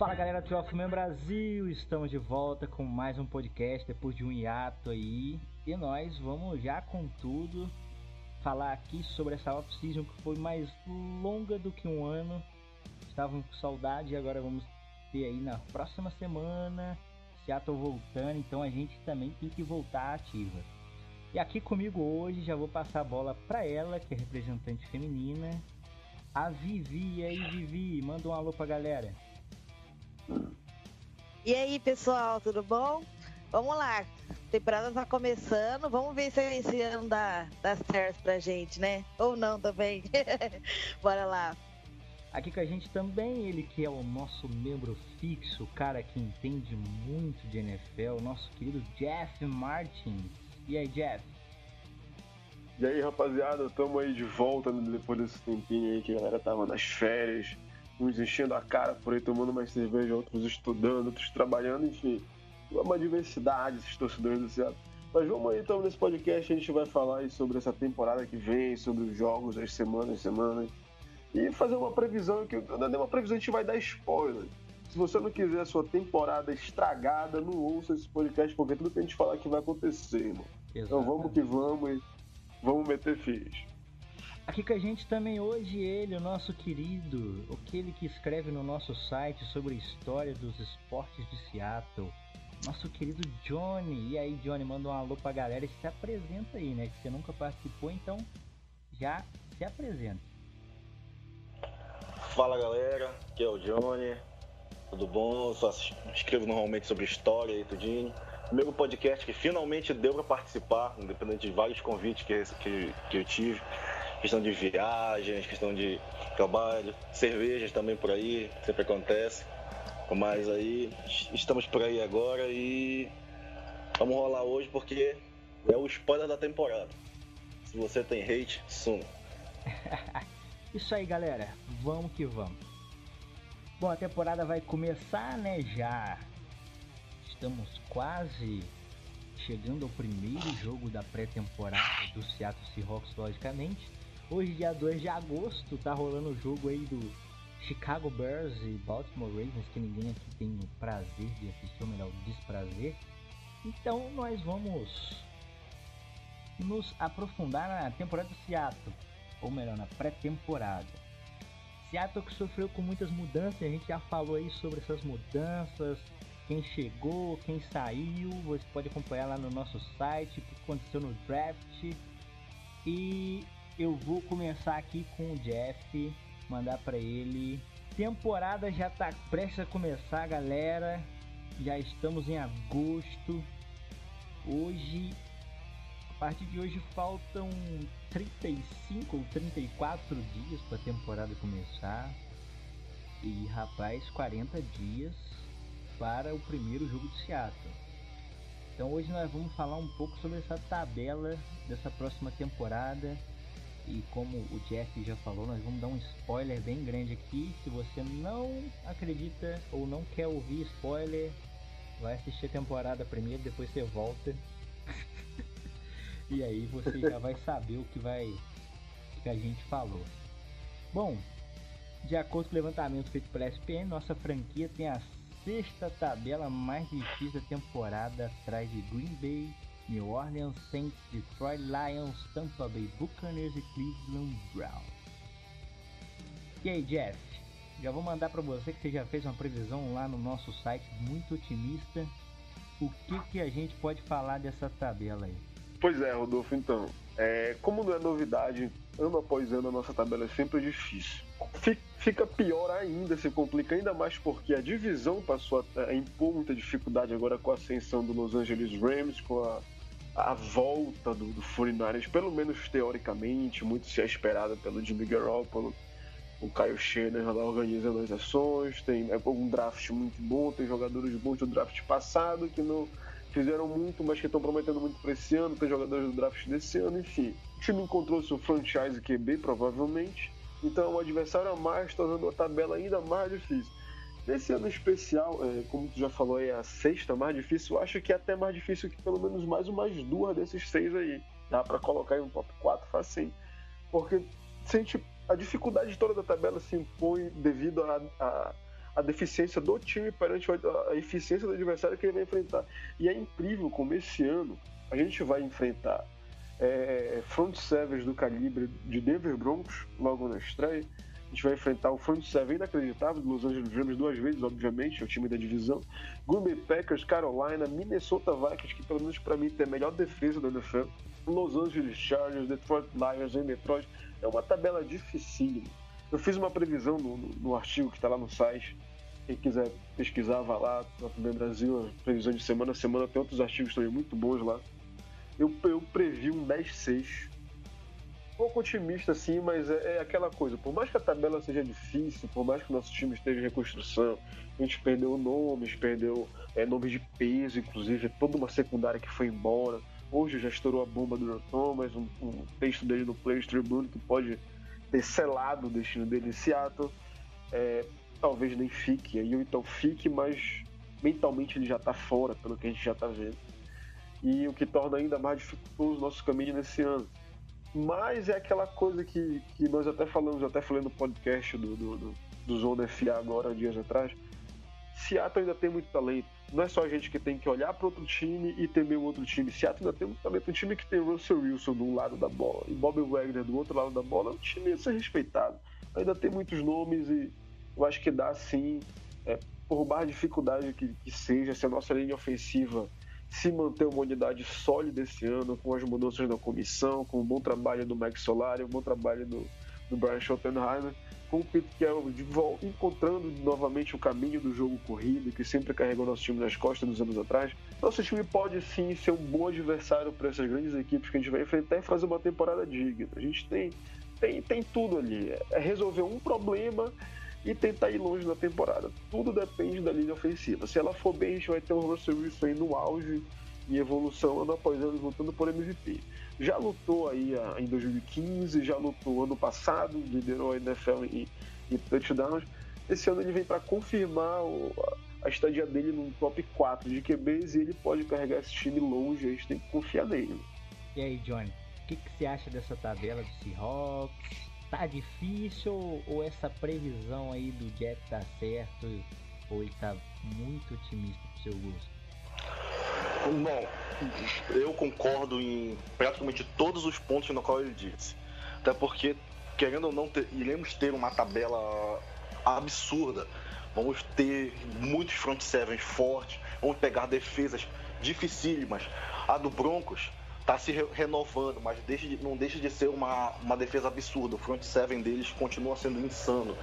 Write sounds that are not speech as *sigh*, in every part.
Fala galera do Man Brasil, estamos de volta com mais um podcast depois de um hiato aí e nós vamos já com tudo falar aqui sobre essa off-season que foi mais longa do que um ano. Estávamos com saudade e agora vamos ter aí na próxima semana Seattle voltando, então a gente também tem que voltar ativa. E aqui comigo hoje já vou passar a bola para ela, que é representante feminina, a Vivi. E aí, Vivi, manda um alô pra galera. E aí, pessoal, tudo bom? Vamos lá, a temporada tá começando, vamos ver se esse ano dá, dá certo pra gente, né? Ou não também. *laughs* Bora lá. Aqui com a gente também ele que é o nosso membro fixo, o cara que entende muito de NFL, o nosso querido Jeff Martins. E aí, Jeff? E aí, rapaziada, tamo aí de volta né, depois desse tempinho aí que a galera tava nas férias uns enchendo a cara por aí tomando mais cerveja, outros estudando, outros trabalhando, enfim. Uma diversidade esses torcedores do Seattle. Mas vamos aí então nesse podcast, a gente vai falar aí sobre essa temporada que vem, sobre os jogos, as semanas, semanas. E fazer uma previsão que não é uma previsão, a gente vai dar spoiler. Se você não quiser a sua temporada estragada, não ouça esse podcast, porque tudo que a gente falar que vai acontecer, irmão. Exatamente. Então vamos que vamos e vamos meter fios. Aqui com a gente também hoje ele, o nosso querido, aquele que escreve no nosso site sobre a história dos esportes de Seattle, nosso querido Johnny. E aí, Johnny, manda um alô pra galera e se apresenta aí, né? Que você nunca participou, então já se apresenta. Fala galera, aqui é o Johnny, tudo bom? Eu escrevo normalmente sobre história e tudinho. Primeiro podcast que finalmente deu para participar, independente de vários convites que, que, que eu tive questão de viagens, questão de trabalho, cervejas também por aí, sempre acontece. Mas aí estamos por aí agora e vamos rolar hoje porque é o spoiler da temporada. Se você tem hate, suma. *laughs* Isso aí, galera. Vamos que vamos. Bom, a temporada vai começar, né? Já estamos quase chegando ao primeiro jogo da pré-temporada do Seattle Seahawks, logicamente. Hoje, dia 2 de agosto, tá rolando o jogo aí do Chicago Bears e Baltimore Ravens, que ninguém aqui tem o prazer de assistir, ou melhor, o desprazer. Então, nós vamos nos aprofundar na temporada do Seattle, ou melhor, na pré-temporada. Seattle que sofreu com muitas mudanças, a gente já falou aí sobre essas mudanças, quem chegou, quem saiu, você pode acompanhar lá no nosso site o que aconteceu no draft. E eu vou começar aqui com o Jeff, mandar para ele. Temporada já tá prestes a começar, galera. Já estamos em agosto. Hoje, a partir de hoje faltam 35 ou 34 dias para a temporada começar. E rapaz, 40 dias para o primeiro jogo de Seattle. Então hoje nós vamos falar um pouco sobre essa tabela dessa próxima temporada e como o Jeff já falou, nós vamos dar um spoiler bem grande aqui. Se você não acredita ou não quer ouvir spoiler, vai assistir a temporada primeiro, depois você volta. e aí você já vai saber o que vai que a gente falou. Bom, de acordo com o levantamento feito pela SPN, nossa franquia tem a sexta tabela mais difícil da temporada atrás de Green Bay, New Orleans Saints, Detroit Lions, Tampa Bay Buccaneers e Cleveland Browns. E aí, Jeff? Já vou mandar para você que você já fez uma previsão lá no nosso site muito otimista. O que, que a gente pode falar dessa tabela aí? Pois é, Rodolfo, então. É, como não é novidade, ano após ano a nossa tabela é sempre difícil. Fica pior ainda, se complica ainda mais porque a divisão passou a impor muita dificuldade agora com a ascensão do Los Angeles Rams, com a a volta do, do 49ers, pelo menos teoricamente, muito se é esperado pelo Jimmy Garoppolo. O Kyle Shanahan lá organizando as ações, tem é um draft muito bom, tem jogadores bons do draft passado que não fizeram muito, mas que estão prometendo muito para esse ano, tem jogadores do draft desse ano, enfim. O time encontrou seu franchise QB, provavelmente, então o adversário a mais, tornando a tabela ainda mais difícil. Nesse ano especial, é, como tu já falou, é a sexta mais difícil. Eu acho que é até mais difícil que pelo menos mais umas duas desses seis aí. Dá para colocar em um top 4 facinho. Porque sente a dificuldade toda da tabela se impõe devido à a, a, a, deficiência do time perante a, a eficiência do adversário que ele vai enfrentar. E é incrível como esse ano a gente vai enfrentar é, front sevens do calibre de Denver Broncos logo na estreia a gente vai enfrentar o front seven inacreditável Los Angeles Rams duas vezes, obviamente, é o time da divisão. Green Bay Packers, Carolina, Minnesota Vikings, que pelo menos para mim tem a melhor defesa da NFL. Los Angeles Chargers, Detroit Lions em Detroit. É uma tabela dificílima. Eu fiz uma previsão no, no, no artigo que está lá no site. Quem quiser pesquisar, vá lá. No Brasil, previsão de semana a semana. Tem outros artigos também muito bons lá. Eu, eu previ um 10-6 pouco otimista, assim, mas é, é, aquela coisa. Por mais que a tabela seja difícil, por mais que o nosso time esteja em reconstrução, a gente perdeu nomes, perdeu é, nomes de peso, inclusive, toda uma secundária que foi embora. Hoje já estourou a bomba do Earl Thomas, um, um texto dele no Players Tribune que pode ter selado o destino dele em Seattle. É, talvez nem fique, aí ou então fique, mas mentalmente ele já está fora, pelo que a gente já está vendo. E o que torna ainda mais dificultoso o nosso caminho nesse ano. Mas é aquela coisa que, que nós até falamos, até falei no podcast do, do, do, do Zona FA agora, dias atrás. Seattle ainda tem muito talento. Não é só a gente que tem que olhar para outro time e temer o outro time. Seattle ainda tem muito talento. Um time que tem Russell Wilson de um lado da bola e Bob Wagner do outro lado da bola é um time a ser respeitado. Ainda tem muitos nomes e eu acho que dá sim, é, por mais dificuldade que, que seja, se a nossa linha ofensiva se manter uma unidade sólida esse ano, com as mudanças da comissão, com o bom trabalho do Max Solari, o bom trabalho do, do Brian Schottenheimer, com o Pete Carroll encontrando novamente o caminho do jogo corrido, que sempre carregou nosso time nas costas nos anos atrás. Nosso time pode sim ser um bom adversário para essas grandes equipes que a gente vai enfrentar e fazer uma temporada digna. A gente tem, tem, tem tudo ali. É resolver um problema e tentar ir longe na temporada. Tudo depende da linha ofensiva. Se ela for bem, a gente vai ter o Russell Wilson aí no auge e evolução ano após ano lutando por MVP. Já lutou aí em 2015, já lutou ano passado, liderou a NFL em, em touchdowns. Esse ano ele vem para confirmar o, a estadia dele no top 4 de QBs e ele pode carregar esse time longe, a gente tem que confiar nele. E aí, Johnny, o que, que você acha dessa tabela do Seahawks? Tá difícil ou essa previsão aí do Jeff tá certo ou ele tá muito otimista pro seu gosto? Bom, eu concordo em praticamente todos os pontos no qual ele disse. Até porque, querendo ou não, ter, iremos ter uma tabela absurda. Vamos ter muitos front sevens fortes, vamos pegar defesas dificílimas. A do Broncos tá se re renovando, mas deixa de, não deixa de ser uma, uma defesa absurda. O front seven deles continua sendo insano.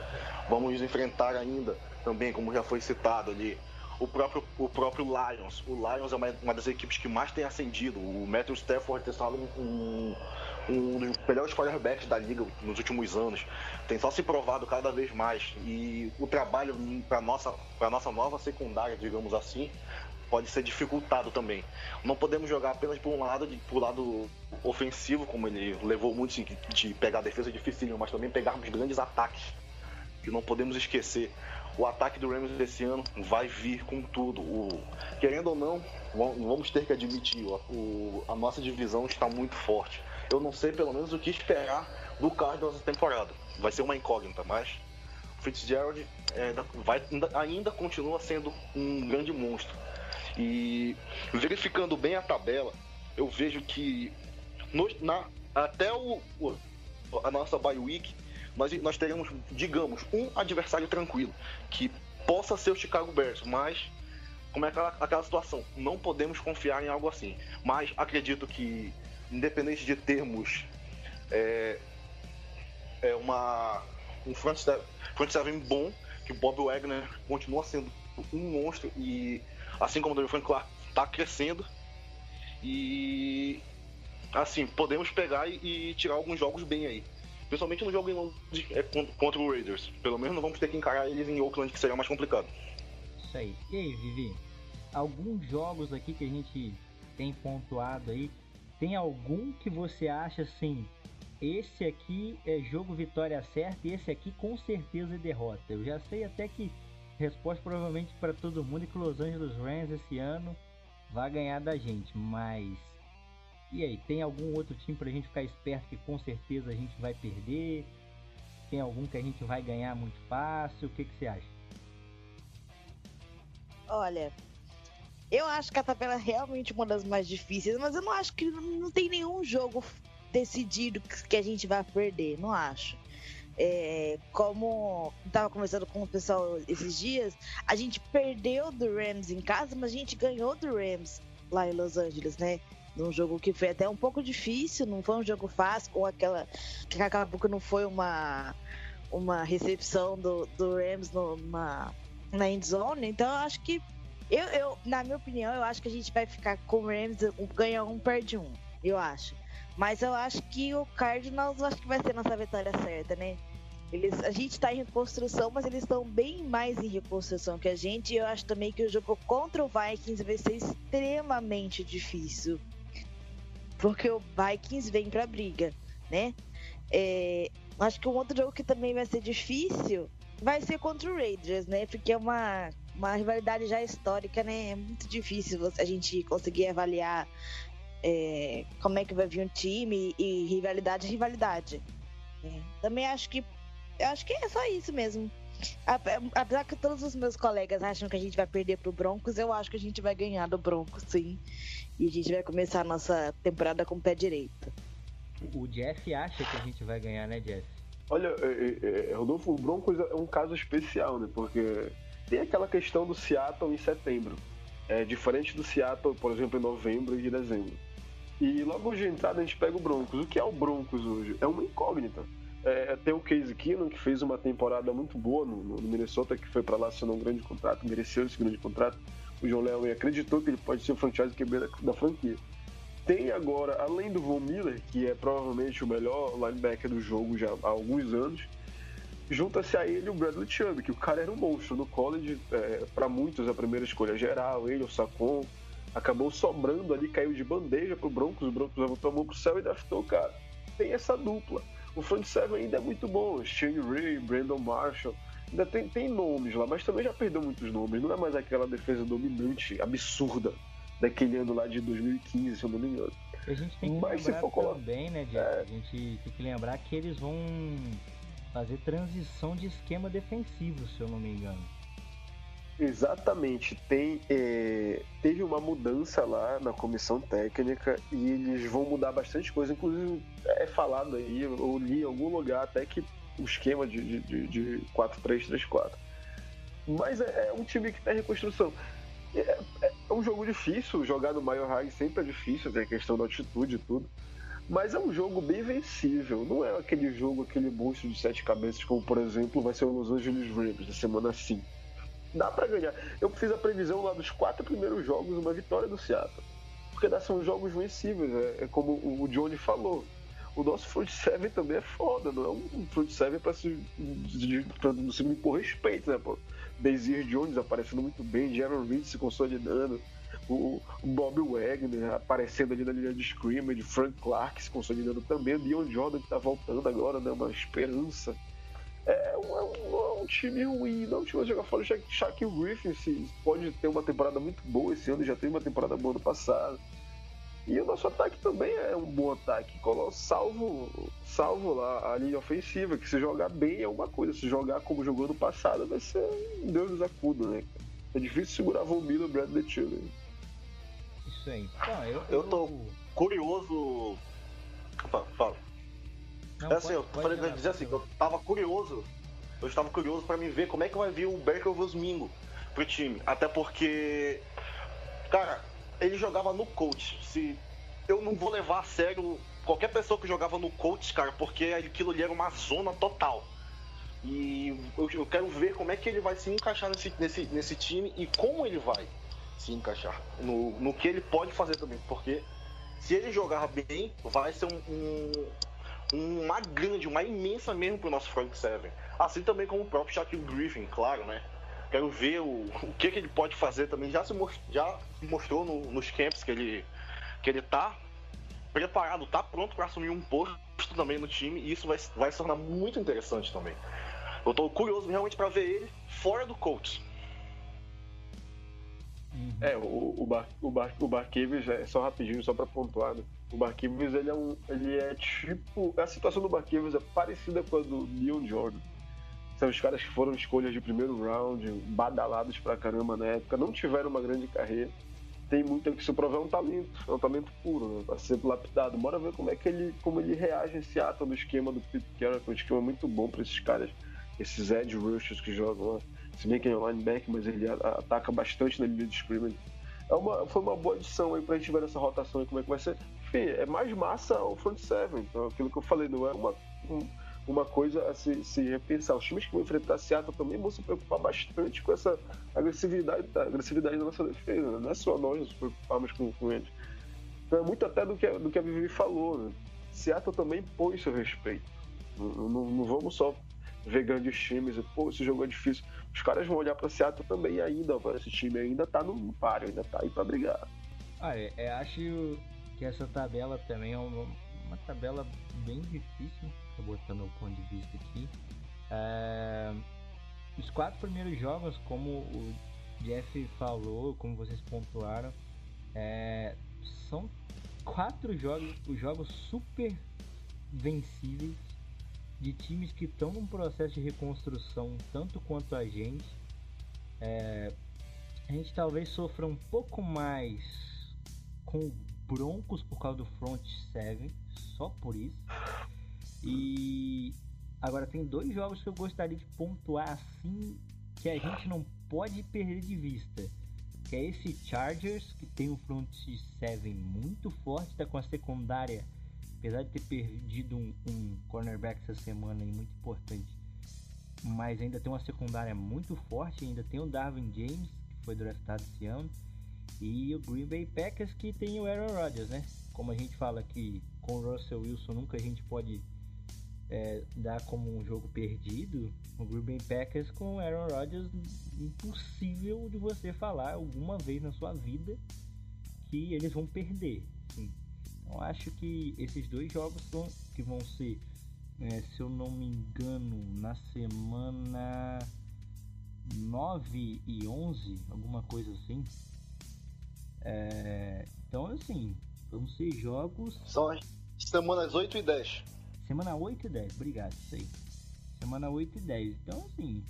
Vamos enfrentar ainda, também, como já foi citado ali, o próprio, o próprio Lions. O Lions é uma, uma das equipes que mais tem ascendido. O Matthew Stafford tem sido um, um, dos melhores quarterbacks da liga nos últimos anos. Tem só se provado cada vez mais. E o trabalho para nossa, nossa nova secundária, digamos assim, pode ser dificultado também. Não podemos jogar apenas por um lado, de, por lado ofensivo, como ele levou muito de, de pegar a defesa difícil, mas também pegarmos grandes ataques. Que não podemos esquecer. O ataque do Rams desse ano vai vir com tudo. O, querendo ou não, vamos ter que admitir, o, a nossa divisão está muito forte. Eu não sei pelo menos o que esperar do Cardinals essa temporada. Vai ser uma incógnita, mas Fitzgerald é, vai, ainda continua sendo um grande monstro. E verificando bem a tabela, eu vejo que no, na, até o, a nossa bye week, nós, nós teremos, digamos, um adversário tranquilo, que possa ser o Chicago Bears, mas como é aquela, aquela situação, não podemos confiar em algo assim. Mas acredito que, independente de termos é, é uma, um front seven, front seven bom, que o Bob Wagner continua sendo um monstro e assim como o Frank Clark está crescendo. E assim, podemos pegar e, e tirar alguns jogos bem aí. Principalmente no jogo de, é, contra o Raiders. Pelo menos não vamos ter que encarar eles em Oakland, que seria mais complicado. Isso aí. E aí, Vivi? Alguns jogos aqui que a gente tem pontuado aí, tem algum que você acha assim, esse aqui é jogo vitória certa e esse aqui com certeza é derrota? Eu já sei até que resposta provavelmente para todo mundo e que Los Angeles Rams esse ano vai ganhar da gente, mas e aí, tem algum outro time pra gente ficar esperto que com certeza a gente vai perder? Tem algum que a gente vai ganhar muito fácil? O que, que você acha? Olha, eu acho que a tabela é realmente uma das mais difíceis, mas eu não acho que não tem nenhum jogo decidido que a gente vai perder, não acho. É, como estava conversando com o pessoal esses dias, a gente perdeu do Rams em casa, mas a gente ganhou do Rams lá em Los Angeles, né? num jogo que foi até um pouco difícil, não foi um jogo fácil, ou aquela que acabou que não foi uma, uma recepção do, do Rams no, na, na endzone. Então eu acho que, eu, eu, na minha opinião, eu acho que a gente vai ficar com o Rams, ganha um, perde um, eu acho. Mas eu acho que o Cardinals acho que vai ser nossa vitória certa, né? Eles, a gente está em reconstrução, mas eles estão bem mais em reconstrução que a gente. E eu acho também que o jogo contra o Vikings vai ser extremamente difícil porque o Vikings vem pra briga, né? É, acho que um outro jogo que também vai ser difícil vai ser contra o Raiders, né? Porque é uma, uma rivalidade já histórica, né? É muito difícil a gente conseguir avaliar é, como é que vai vir um time e rivalidade rivalidade. É, também acho que eu acho que é só isso mesmo. Apesar que todos os meus colegas acham que a gente vai perder pro Broncos, eu acho que a gente vai ganhar do Broncos, sim. E a gente vai começar a nossa temporada com o pé direito. O Jeff acha que a gente vai ganhar, né, Jeff? Olha, é, é, é, Rodolfo, o Broncos é um caso especial, né? Porque tem aquela questão do Seattle em setembro. É diferente do Seattle, por exemplo, em novembro e dezembro. E logo de entrada a gente pega o Broncos. O que é o Broncos hoje? É uma incógnita. É, tem o Case Keenum, que fez uma temporada muito boa no, no Minnesota, que foi para lá assinou um grande contrato, mereceu esse grande contrato o John Elway acreditou que ele pode ser o franchise QB da, da franquia. Tem agora, além do Von Miller, que é provavelmente o melhor linebacker do jogo já há alguns anos, junta-se a ele o Bradley Chubb, que o cara era um monstro no college, é, para muitos a primeira escolha geral, ele, o Sacon, acabou sobrando ali, caiu de bandeja pro Broncos, o Broncos levantou a mão pro céu e draftou cara. Tem essa dupla. O front seven ainda é muito bom, Shane Ray, Brandon Marshall, Ainda tem, tem nomes lá, mas também já perdeu muitos nomes. Não é mais aquela defesa dominante, absurda, daquele ano lá de 2015, se eu não me engano. A gente tem que mas lembrar se for também, né? É... A gente tem que lembrar que eles vão fazer transição de esquema defensivo, se eu não me engano. Exatamente, tem é, teve uma mudança lá na comissão técnica e eles vão mudar bastante coisa. Inclusive é falado aí, eu li em algum lugar até que o esquema de, de, de 4-3-3-4. Mas é, é, um time que está em reconstrução. É, é, é, um jogo difícil, jogar no Mile High sempre é difícil, tem a questão da altitude e tudo. Mas é um jogo bem vencível, não é aquele jogo, aquele monstro de sete cabeças, como por exemplo vai ser o Los Angeles Rams na semana 5. Dá para ganhar. Eu fiz a previsão lá dos quatro primeiros jogos, uma vitória do Seattle. Porque são jogos vencíveis, é, é como o Johnny falou o nosso front seven também é foda, não é um front seven pra, se, pra se me impor respeito, né, pô? Daisy Jones aparecendo muito bem, Jaron Reed se consolidando, o, Bob Wagner aparecendo ali na linha de scrimmage, Frank Clark se consolidando também, o Dion Jordan que tá voltando agora, né, uma esperança. É um, é um, é um time ruim, não tinha jogar fora o Shaquille Griffin, se, pode ter uma temporada muito boa esse ano, já teve uma temporada boa no passado. E o nosso ataque também é um bom ataque, salvo, salvo lá a linha ofensiva, que se jogar bem é uma coisa, se jogar como jogou no passado vai ser um Deus nos acuda, né? É difícil segurar Von Miller e Bradley Chile. Isso aí. Então, eu, eu tô curioso. Fala. Não, é assim, pode, eu falei dizer assim, eu tava curioso. Eu estava curioso para me ver como é que vai vir o Berkel Mingo pro time. Até porque. Cara, ele jogava no coach. Se eu não vou levar a sério qualquer pessoa que jogava no coach, cara, porque aquilo ali era uma zona total. E eu, eu, quero ver como é que ele vai se encaixar nesse, nesse, nesse time e como ele vai. se encaixar. No, no que ele pode fazer também, porque se ele jogar bem, vai ser um, um, uma grande, uma imensa mesmo pro nosso front seven. Assim também como o próprio Shaquille Griffin, claro, né? Quero ver o, o que, que ele pode fazer também. Já se most, já mostrou no, nos camps que ele, que ele tá preparado, tá pronto para assumir um posto também no time e isso vai, vai se tornar muito interessante também. Eu tô curioso realmente para ver ele fora do Colts. Uhum. É, o, o, Bar, o, Bar, o Barkevius, é só rapidinho, só para pontuar, né? O Barkevius, ele é um, ele é tipo, a situação do Barkevius é parecida com a do Leon Jordan. São os caras que foram escolhas de primeiro round, badalados pra caramba na época, não tiveram uma grande carreira. Tem muito que se provar é um talento, é um talento puro, né? Pra ser lapidado. Bora ver como é que ele, como ele reage esse ato do esquema do Pete Carroll, que é um esquema muito bom para esses caras, esses edge rushers que jogam lá. Se bem que ele é linebacker, mas ele ataca bastante na linha de scrimmage. É uma, foi uma boa adição aí pra gente ver essa rotação e como é que vai ser. Enfim, é mais massa o front seven. Então, aquilo que eu falei, não é uma, um, uma coisa a se, se repensar. Os times que vão enfrentar Seattle também vão se preocupar bastante com essa agressividade, a agressividade da nossa defesa. Né? Não é só nós nos preocuparmos com, com eles. Então é muito até do que, do que a Vivi falou. Né? Seattle também põe seu respeito. Não, não, não, vamos só ver grandes times e, pô, esse jogo é difícil. Os caras vão olhar para Seattle também ainda, esse time ainda tá no páreo, ainda tá aí para brigar. Ah, é, é, acho que essa tabela também é uma, uma tabela bem difícil Tô botando o ponto de vista aqui. É, os quatro primeiros jogos, como o Jeff falou, como vocês pontuaram, é, são quatro jogos, os jogos super vencíveis de times que estão num processo de reconstrução tanto quanto a gente. É, a gente talvez sofra um pouco mais com Broncos por causa do front seven, só por isso. E agora tem dois jogos que eu gostaria de pontuar assim que a gente não pode perder de vista. Que é esse Chargers, que tem um front seven muito forte, tá com a secundária, apesar de ter perdido um, um cornerback essa semana aí, muito importante, mas ainda tem uma secundária muito forte, ainda tem o Darwin James, que foi draftado esse ano, e o Green Bay Packers, que tem o Aaron Rodgers, né? Como a gente fala que com o Russell Wilson nunca a gente pode é, dar como um jogo perdido, o Green Bay Packers com Aaron Rodgers, impossível de você falar alguma vez na sua vida que eles vão perder. Sim. Então acho que esses dois jogos que vão ser, é, se eu não me engano, na semana 9 e 11, alguma coisa assim. É, então assim, vão ser jogos. São as semanas 8 e 10. Semana 8 e 10, obrigado, isso aí. Semana 8 e 10. Então, assim,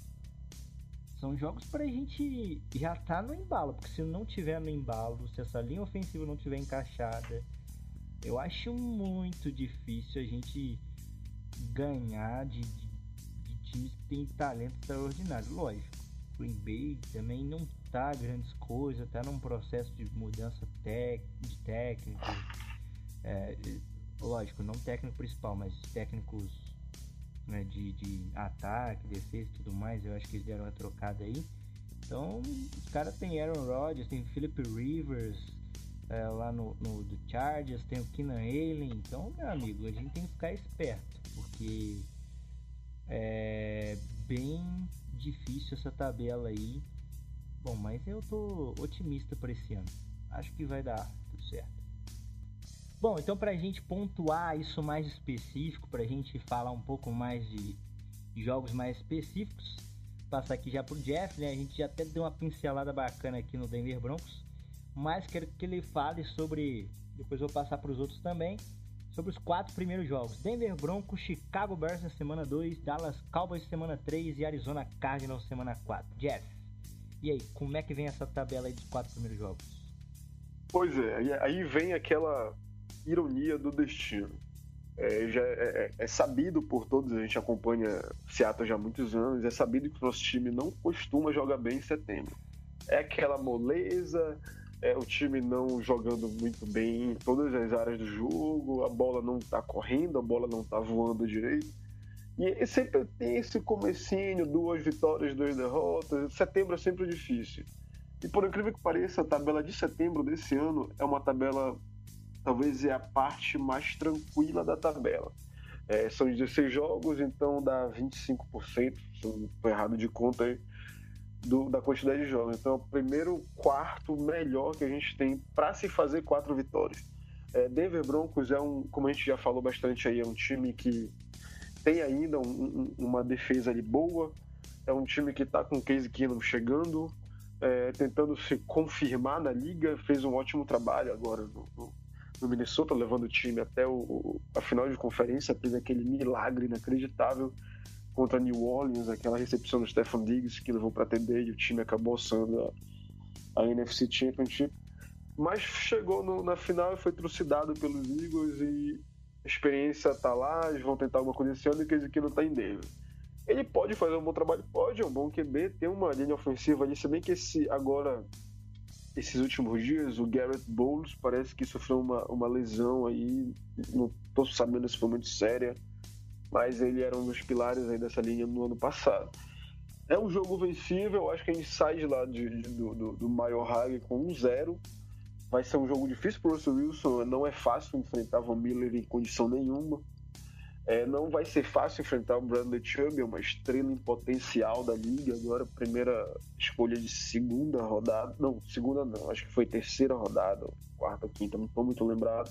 são jogos pra gente já tá no embalo, porque se não tiver no embalo, se essa linha ofensiva não tiver encaixada, eu acho muito difícil a gente ganhar de, de, de times que têm talento extraordinário. Lógico, Green Bay também não tá grandes coisas, tá num processo de mudança tec, de técnico. É, lógico, não técnico principal, mas técnicos né, de, de ataque, defesa e tudo mais, eu acho que eles deram uma trocada aí. Então, os caras tem Aaron Rodgers, tem Philip Rivers é, lá no, no do Chargers, tem o Keenan Allen. Então, meu amigo, a gente tem que ficar esperto, porque é bem difícil essa tabela aí. Bom, mas eu tô otimista para esse ano. Acho que vai dar tudo certo. Bom, então para a gente pontuar isso mais específico, para a gente falar um pouco mais de jogos mais específicos, passar aqui já pro Jeff, né? A gente já até deu uma pincelada bacana aqui no Denver Broncos, mas quero que ele fale sobre, depois vou passar para os outros também, sobre os quatro primeiros jogos. Denver Broncos, Chicago Bears na semana 2, Dallas Cowboys semana 3 e Arizona Cardinals semana 4. Jeff, e aí, como é que vem essa tabela aí dos quatro primeiros jogos? Pois é, aí vem aquela ironia do destino. É, já é, é, é, sabido por todos, a gente acompanha Seattle já há muitos anos, é sabido que o nosso time não costuma jogar bem em setembro. É aquela moleza, é o time não jogando muito bem em todas as áreas do jogo, a bola não tá correndo, a bola não tá voando direito. E sempre tem esse comecinho, duas vitórias, duas derrotas. Setembro é sempre difícil. E por incrível que pareça, a tabela de setembro desse ano é uma tabela, talvez é a parte mais tranquila da tabela. É, são 16 jogos, então dá 25%, se não estou errado de conta aí, do, da quantidade de jogos. Então é o primeiro quarto melhor que a gente tem para se fazer quatro vitórias. É, Denver Broncos é um, como a gente já falou bastante aí, é um time que tem ainda um, um, uma defesa ali boa, é um time que está com o Case Keenum chegando, é, tentando se confirmar na liga, fez um ótimo trabalho agora no, no, no Minnesota, levando o time até o, a final de conferência, fez aquele milagre inacreditável contra New Orleans, aquela recepção do Stefan Diggs que levou para TD e o time acabou sendo a, a NFC Championship. Mas chegou no, na final e foi trucidado pelos Eagles e a experiência tá lá, eles vão tentar alguma coisa esse ano e que não tá em dele. Ele pode fazer um bom trabalho? Pode, é um bom QB, tem uma linha ofensiva ali, se bem que esse agora, esses últimos dias, o Garrett Bowles parece que sofreu uma, uma lesão aí, não tô sabendo se foi muito séria, mas ele era um dos pilares aí dessa linha no ano passado. É um jogo vencível, acho que a gente sai de lá de, de, do, do maior rally com um zero, vai ser um jogo difícil para o Russell Wilson. Não é fácil enfrentar Von Miller em condição nenhuma. É, não vai ser fácil enfrentar o Bradley Chubb, uma estrela em potencial da liga. Agora, primeira escolha de segunda rodada. Não, segunda não, acho que foi terceira rodada, quarta, quinta, não estou muito lembrado.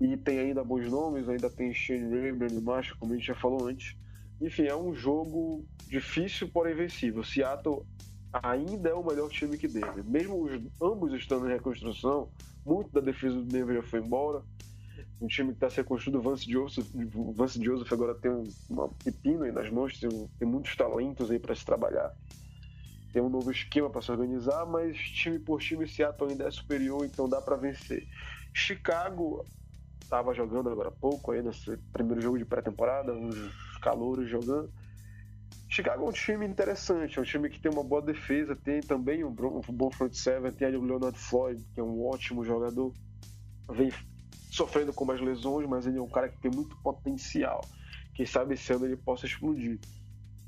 E tem ainda bons nomes, ainda tem Shane Raymond e Marshall, como a gente já falou antes. Enfim, é um jogo difícil, porém vencível. Seattle ainda é o melhor time que Denver. Mesmo os, ambos estando em reconstrução, muito da defesa do Denver já foi embora. Um time que está se reconstruindo, Vance Joseph, Vance Joseph agora tem um, uma pepino aí nas mãos, tem, tem muitos talentos aí para se trabalhar. Tem um novo esquema para se organizar, mas time por time, Seattle ainda é superior, então dá para vencer. Chicago estava jogando agora há pouco aí nesse primeiro jogo de pré-temporada, uns calouros jogando Chicago é um time interessante, é um time que tem uma boa defesa, tem também um, bom front seven, tem ali o Leonard Floyd, que é um ótimo jogador, vem sofrendo com mais lesões, mas ele é um cara que tem muito potencial. Quem sabe esse ano ele possa explodir.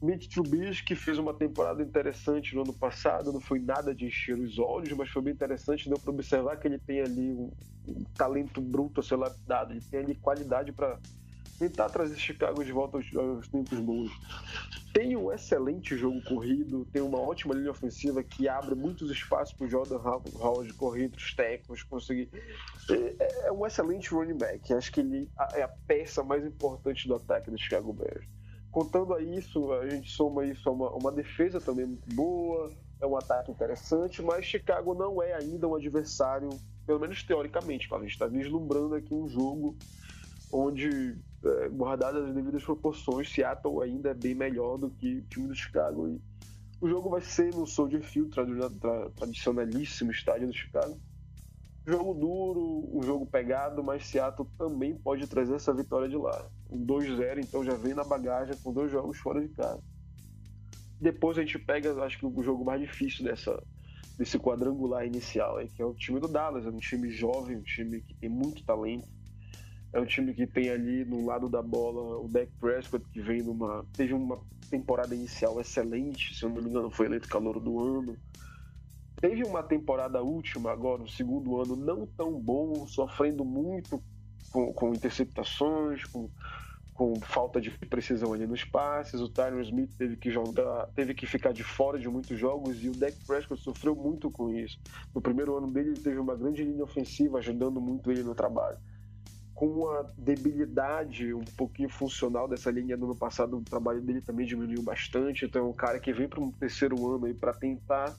Mitch Trubisky fez uma temporada interessante no ano passado, não foi nada de encher os olhos, mas foi bem interessante, deu para observar que ele tem ali um, um talento bruto a ser lapidado, ele tem ali qualidade para tentar trazer Chicago de volta aos, aos tempos bons. Tem um excelente jogo corrido, tem uma ótima linha ofensiva que abre muitos espaços para o Jordan Howard correr entre os técnicos, conseguir. É, é, um excelente running back. Acho que ele é a peça mais importante do ataque do Chicago Bears. Contando a isso, a gente soma isso a uma, uma defesa também muito boa, é um ataque interessante, mas Chicago não é ainda um adversário, pelo menos teoricamente. A gente está vislumbrando aqui um jogo onde é, guardadas as devidas proporções, Seattle ainda é bem melhor do que o time do Chicago. E o jogo vai ser no Soldier Field, tradicionalíssimo estádio do Chicago. Jogo duro, um jogo pegado, mas Seattle também pode trazer essa vitória de lá. Um 2-0, então já vem na bagagem com dois jogos fora de casa. Depois a gente pega, acho que o jogo mais difícil dessa, desse quadrangular inicial, que é o time do Dallas. É um time jovem, um time que tem muito talento é um time que tem ali no lado da bola o Dak Prescott, que vem numa. teve uma temporada inicial excelente, se eu não me engano, foi eleito calor do ano. Teve uma temporada última agora, o segundo ano, não tão bom, sofrendo muito com, com interceptações, com, com falta de precisão ali nos passes. O Tyron Smith teve que jogar, teve que ficar de fora de muitos jogos e o Dak Prescott sofreu muito com isso. No primeiro ano dele, ele teve uma grande linha ofensiva ajudando muito ele no trabalho com a debilidade um pouquinho funcional dessa linha do ano passado, o trabalho dele também diminuiu bastante. Então, é um cara que vem para um terceiro ano aí para tentar,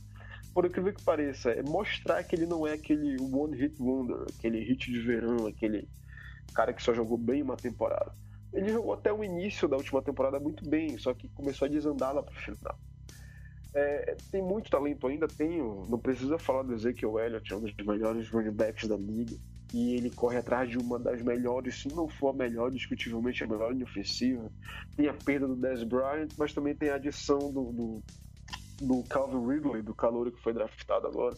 por incrível que pareça, é mostrar que ele não é aquele one hit wonder, aquele hit de verão, aquele cara que só jogou bem uma temporada. Ele jogou até o início da última temporada muito bem, só que começou a desandar lá para o final. É, tem muito talento ainda, tenho. Não precisa falar do Ezekiel Elliott, é um dos melhores running backs da liga e ele corre atrás de uma das melhores, se não for a melhor, discutivelmente a melhor linha ofensiva. Tem a perda do Dez Bryant, mas também tem a adição do, do, do Calvin Ridley, do calor que foi draftado agora.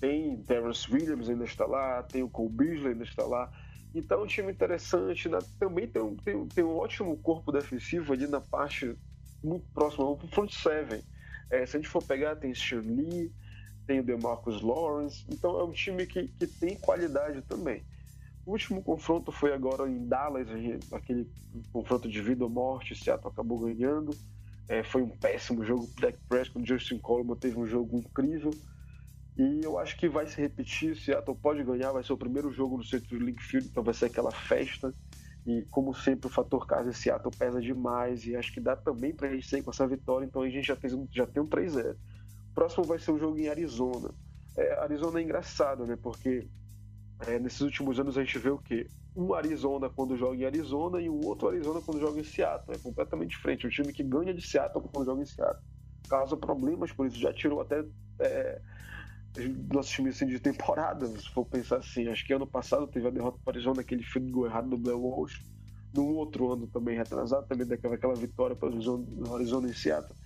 Tem Terrence Williams ainda está lá, tem o Cole Beasley ainda está lá. Então é um time interessante, né? também tem um, tem, tem um ótimo corpo defensivo ali na parte muito próxima, o front seven. É, se a gente for pegar, tem Lee, tem o DeMarcus Lawrence, então é um time que, que tem qualidade também. O último confronto foi agora em Dallas, aquele confronto de vida ou morte, Seattle acabou ganhando. É, foi um péssimo jogo. Dak Prescott, Justin Coleman teve um jogo incrível. E eu acho que vai se repetir. Seattle pode ganhar, vai ser o primeiro jogo no centro de Link Field, então vai ser aquela festa. E como sempre, o fator casa Seattle pesa demais. E acho que dá também pra gente sair com essa vitória. Então a gente já, fez um, já tem um 3-0. Próximo vai ser um jogo em Arizona. É, Arizona é engraçado, né? Porque é, nesses últimos anos a gente vê o quê? Um Arizona quando joga em Arizona e um outro Arizona quando joga em Seattle. É completamente diferente. O time que ganha de Seattle quando joga em Seattle. Causa problemas, por isso já tirou até é, nosso time assim, de temporada, *laughs* se for pensar assim. Acho que ano passado teve a derrota para Arizona, aquele field goal errado do Blair Walsh. No outro ano também retrasado, também daquela aquela vitória para o Arizona em Seattle.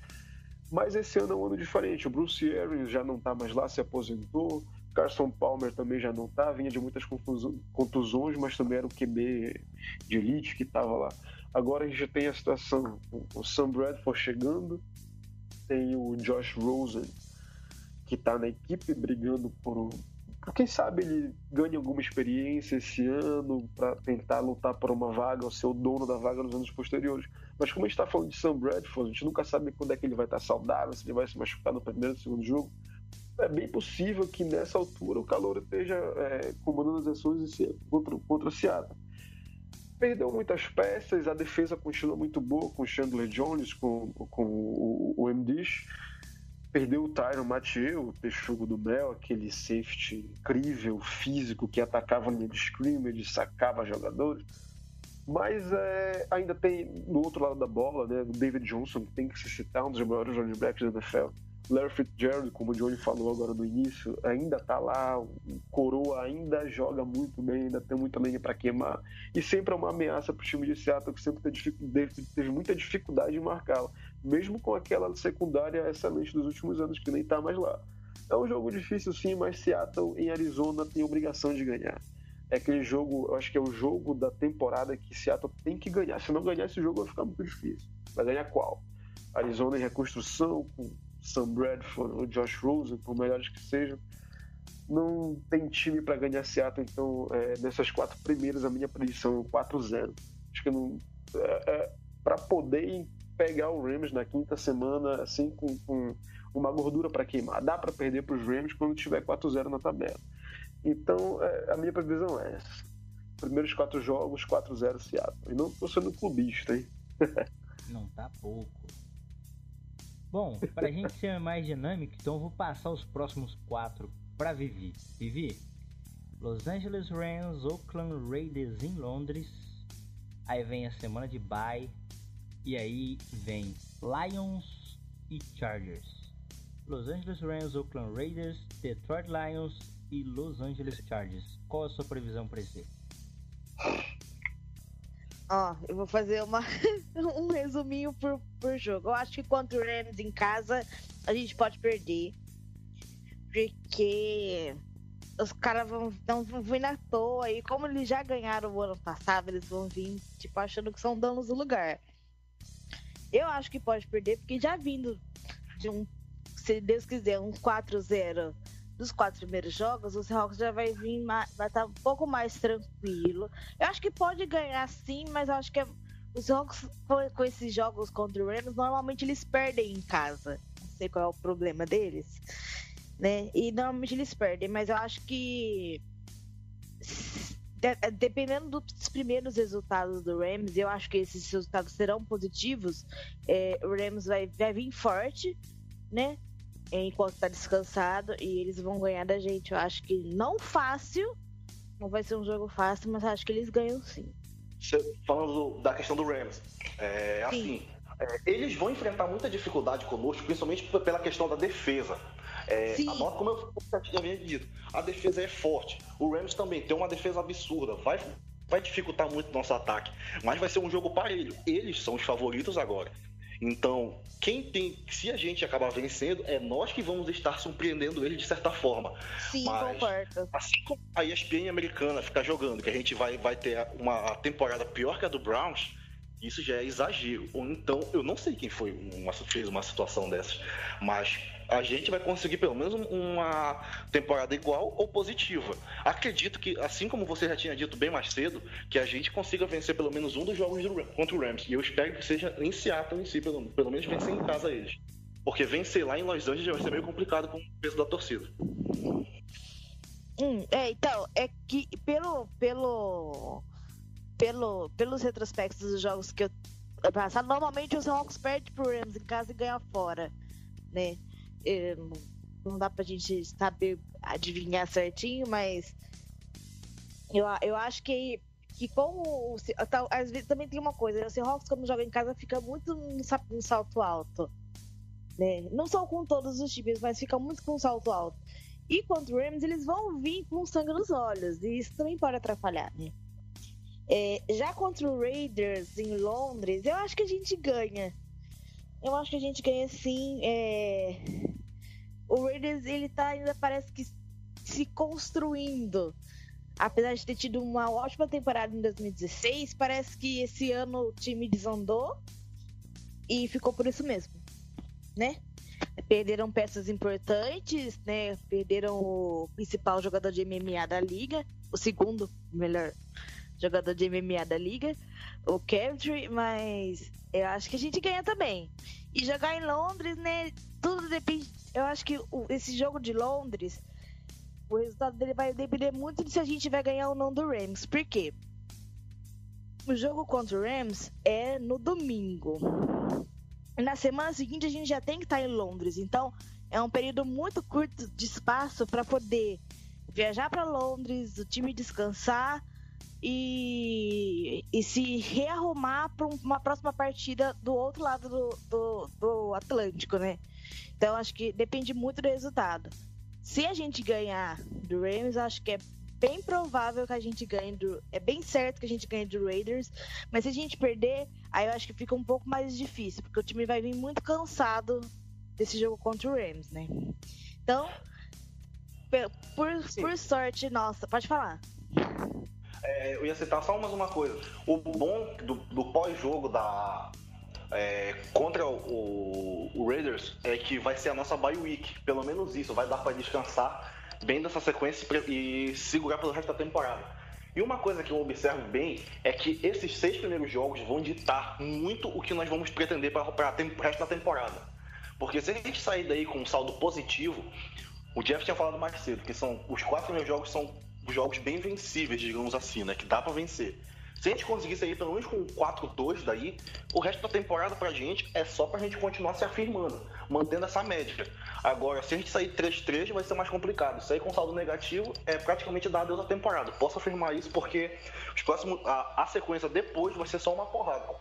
Mas esse ano é um ano diferente. O Bruce Arians já não está mais lá, se aposentou. Carson Palmer também já não tá, vinha de muitas contusões, mas também era o QB de elite que estava lá. Agora a gente tem a situação, o Sam Bradford chegando, tem o Josh Rosen, que está na equipe brigando por, por quem sabe ele ganha alguma experiência esse ano para tentar lutar por uma vaga, ou ser o dono da vaga nos anos posteriores. Mas como a gente está falando de Sam Bradford, a gente nunca sabe quando é que ele vai estar tá saudável, se ele vai se machucar no primeiro ou segundo jogo é bem possível que nessa altura o calor esteja é, comandando as ações contra, contra o Seattle. Perdeu muitas peças, a defesa continua muito boa com o Chandler Jones, com, com o, o MDish. Perdeu o Tyron Mathieu, o texugo do Mel, aquele safety incrível, físico, que atacava a linha de scrimmage, sacava jogadores. Mas é, ainda tem, do outro lado da bola, né, o David Johnson, que tem que se citar, um dos maiores running backs da NFL Larry Fitzgerald, como o Johnny falou agora no início, ainda tá lá, o Coroa ainda joga muito bem, ainda tem muita lenha para queimar. E sempre é uma ameaça pro time de Seattle, que sempre teve muita dificuldade de marcá-la, mesmo com aquela secundária excelente dos últimos anos, que nem tá mais lá. É um jogo difícil sim, mas Seattle em Arizona tem obrigação de ganhar. É aquele jogo, eu acho que é o jogo da temporada que Seattle tem que ganhar. Se não ganhar esse jogo, vai ficar muito difícil. Vai ganhar qual? Arizona em reconstrução, com Sam Bradford ou Josh Rosen, por melhores que sejam, não tem time para ganhar Seattle. Então, é, nessas quatro primeiras, a minha predição é 4-0. Acho que não. É, é, para poder pegar o Rams na quinta semana, assim, com, com uma gordura para queimar. Dá para perder para os Rams quando tiver 4-0 na tabela. Então, é, a minha previsão é essa. Primeiros quatro jogos, 4-0 Seattle. E não tô sendo clubista, hein? *laughs* não tá pouco. Bom, para a gente ser mais dinâmico, então eu vou passar os próximos quatro para Vivi. Vivi, Los Angeles Rams, Oakland Raiders em Londres. Aí vem a semana de bye. E aí vem Lions e Chargers. Los Angeles Rams, Oakland Raiders, Detroit Lions e Los Angeles Chargers. Qual a sua previsão para esse? Ó, eu vou fazer uma, *laughs* um resuminho por, por jogo. Eu acho que contra o Rams em casa a gente pode perder. Porque os caras vão, vão vir na toa. E como eles já ganharam o ano passado, eles vão vir, tipo, achando que são donos do lugar. Eu acho que pode perder, porque já vindo de um, se Deus quiser, um 4-0 dos quatro primeiros jogos, o Seahawks já vai vir, vai estar tá um pouco mais tranquilo. Eu acho que pode ganhar sim, mas eu acho que é, os Seahawks com esses jogos contra o Rams, normalmente eles perdem em casa. Não sei qual é o problema deles, né? E normalmente eles perdem, mas eu acho que dependendo dos primeiros resultados do Rams, eu acho que esses resultados serão positivos. É, o Rams vai, vai vir forte, né? Enquanto tá descansado e eles vão ganhar da gente. Eu acho que não fácil, não vai ser um jogo fácil, mas acho que eles ganham sim. Falando da questão do Rams, é, assim, é, eles vão enfrentar muita dificuldade conosco, principalmente pela questão da defesa. É, a nota, como eu havia dito, a defesa é forte. O Rams também tem uma defesa absurda. Vai, vai dificultar muito nosso ataque. Mas vai ser um jogo parelho. Eles são os favoritos agora. Então, quem tem. Se a gente acabar vencendo, é nós que vamos estar surpreendendo ele de certa forma. Sim, Mas, concordo. Assim como a ESPN americana ficar jogando, que a gente vai, vai ter uma temporada pior que a do Browns, isso já é exagero. Ou então, eu não sei quem foi uma, fez uma situação dessas, mas a gente vai conseguir pelo menos uma temporada igual ou positiva. Acredito que, assim como você já tinha dito bem mais cedo, que a gente consiga vencer pelo menos um dos jogos do, contra o Rams. E eu espero que seja em Seattle em si, pelo, pelo menos vencer em casa eles. Porque vencer lá em Los Angeles já vai ser meio complicado com o peso da torcida. Hum, é, então, é que pelo, pelo, pelo, pelos retrospectos dos jogos que eu passado, normalmente os Hawks perdem pro Rams em casa e ganham fora, né? É, não dá pra gente saber adivinhar certinho, mas eu, eu acho que, que como às vezes também tem uma coisa, o Seahawks quando joga em casa fica muito no salto alto. Né? Não são com todos os times, mas fica muito com salto alto. E contra o Rams, eles vão vir com sangue nos olhos, e isso também pode atrapalhar, né? É, já contra o Raiders em Londres, eu acho que a gente ganha. Eu acho que a gente ganha sim. É... O Raiders, ele tá ainda parece que se construindo. Apesar de ter tido uma ótima temporada em 2016, parece que esse ano o time desandou e ficou por isso mesmo, né? Perderam peças importantes, né? Perderam o principal jogador de MMA da liga, o segundo melhor jogador de MMA da liga, o Caventry, mas eu acho que a gente ganha também. E jogar em Londres, né? Tudo depende. Eu acho que o, esse jogo de Londres, o resultado dele vai depender muito de se a gente vai ganhar ou não do Rams. Por quê? O jogo contra o Rams é no domingo. Na semana seguinte a gente já tem que estar em Londres. Então é um período muito curto de espaço para poder viajar para Londres, o time descansar e, e se rearrumar para uma próxima partida do outro lado do, do, do, Atlântico, né? Então acho que depende muito do resultado. Se a gente ganhar do Rams, acho que é bem provável que a gente ganhe do. É bem certo que a gente ganhe do Raiders. Mas se a gente perder, aí eu acho que fica um pouco mais difícil, porque o time vai vir muito cansado desse jogo contra o Rams, né? Então, por, por sorte, nossa, pode falar. É, eu ia citar só mais uma coisa. O bom do, do pós-jogo da. É, contra o, o, Raiders é que vai ser a nossa bye week. Pelo menos isso, vai dar para descansar bem dessa sequência e segurar pelo resto da temporada. E uma coisa que eu observo bem é que esses seis primeiros jogos vão ditar muito o que nós vamos pretender para o resto da temporada. Porque se a gente sair daí com um saldo positivo, o Jeff tinha falado mais cedo, que são os quatro primeiros jogos são jogos bem vencíveis, digamos assim, né? Que dá para vencer. Se a gente conseguir sair pelo menos com 4-2 daí, o resto da temporada pra gente é só pra gente continuar se afirmando, mantendo essa média. Agora, se a gente sair 3-3, vai ser mais complicado. Sair com saldo negativo é praticamente dar adeus à temporada. Posso afirmar isso porque os próximos, a, a sequência depois vai ser só uma porrada.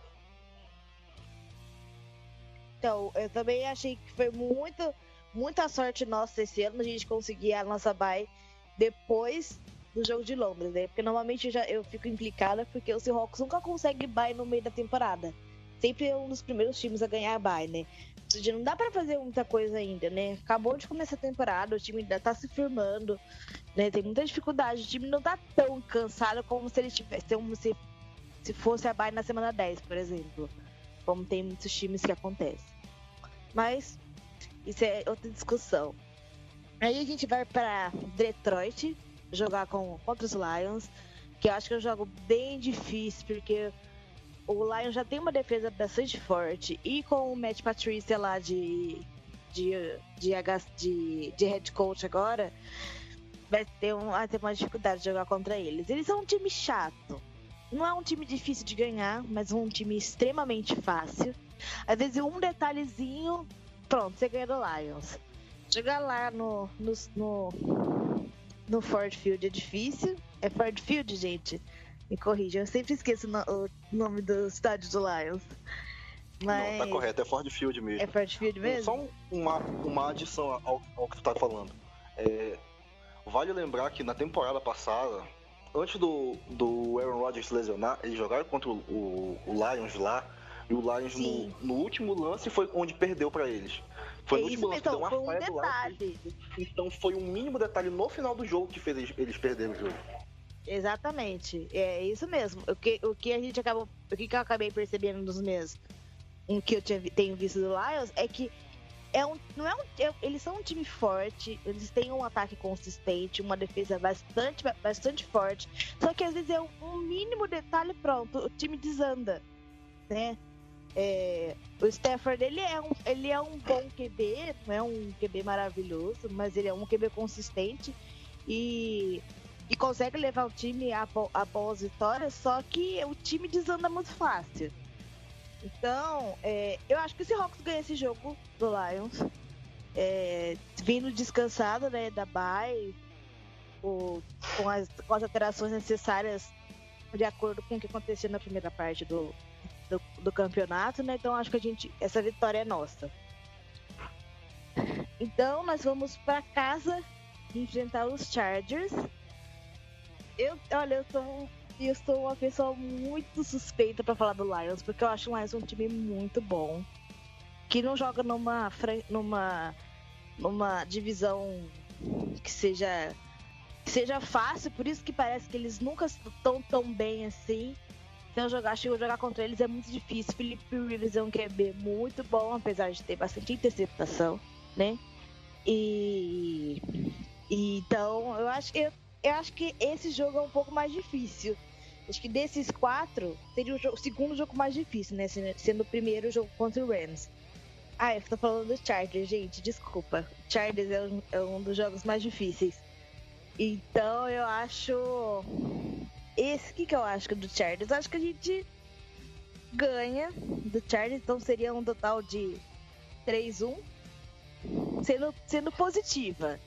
Então, eu também achei que foi muito, muita sorte nossa esse ano a gente conseguir a nossa bye depois do jogo de Londres, né? Porque normalmente eu, já, eu fico implicada porque o Seahawks nunca consegue bye no meio da temporada. Sempre é um dos primeiros times a ganhar bye, né? Seja, não dá para fazer muita coisa ainda, né? Acabou de começar a temporada, o time ainda tá se firmando, né? Tem muita dificuldade, o time não tá tão cansado como se ele tivesse, como se, se fosse a bye na semana 10, por exemplo. Como tem muitos times que acontece. Mas isso é outra discussão. Aí a gente vai para Detroit, jogar com, contra os Lions, que eu acho que é um jogo bem difícil, porque o Lions já tem uma defesa bastante forte, e com o Matt Patrícia lá de, de, de, de, de head coach agora, vai ter, um, vai ter uma dificuldade de jogar contra eles. Eles são um time chato. Não é um time difícil de ganhar, mas um time extremamente fácil. Às vezes um detalhezinho, pronto, você ganha do Lions. Chegar lá no, no, no no Ford Field é difícil. É Ford Field, gente? Me corrija, eu sempre esqueço o nome do estádio do Lions. Mas... Não, tá correto, é Ford Field mesmo. É Ford Field mesmo? Só uma, uma adição ao, ao que tu tá falando. É, vale lembrar que na temporada passada, antes do, do Aaron Rodgers lesionar, eles jogaram contra o, o, o Lions lá. E o Lions no, no, último lance foi onde perdeu para eles. Foi no último lance, então, deu uma foi um detalhe. Então foi um mínimo detalhe no final do jogo que fez eles, eles perderem o jogo. Exatamente. É isso mesmo. O que, o que a gente acabou. O que, que eu acabei percebendo nos meses em que eu tinha, tenho visto do Lions é que é um, não é um, é, eles são um time forte, eles têm um ataque consistente, uma defesa bastante, bastante forte. Só que às vezes é um, um mínimo detalhe pronto, o time desanda, né? É, o Stafford ele é, um, ele é um bom QB, não é um QB maravilhoso, mas ele é um QB consistente e, e consegue levar o time a, a boas vitórias, só que o time desanda muito fácil. Então, é, eu acho que o Seahawks ganha esse jogo do Lions. É, vindo descansado né, da bye, com, as, com as alterações necessárias de acordo com o que aconteceu na primeira parte do, do, do campeonato, né? Então acho que a gente. Essa vitória é nossa. Então nós vamos para casa enfrentar os Chargers. Eu, olha, eu e eu sou uma pessoa muito suspeita para falar do Lions, porque eu acho o Lions um time muito bom. Que não joga numa, numa, numa divisão que seja, que seja fácil, por isso que parece que eles nunca estão tão bem assim. Então jogar, acho que jogar contra eles é muito difícil. Felipe Rivers é um QB muito bom, apesar de ter bastante interceptação, né? E, então eu acho que eu, eu acho que esse jogo é um pouco mais difícil. Acho que desses quatro, seria o, jogo, o segundo jogo mais difícil, né? Sendo o primeiro jogo contra o Rams. Ah, eu tô falando do Chargers, gente, desculpa. Chargers é um, é um dos jogos mais difíceis. Então eu acho. Esse que, que eu acho do Chargers? Acho que a gente ganha do Chargers, então seria um total de 3-1. Sendo, sendo positiva.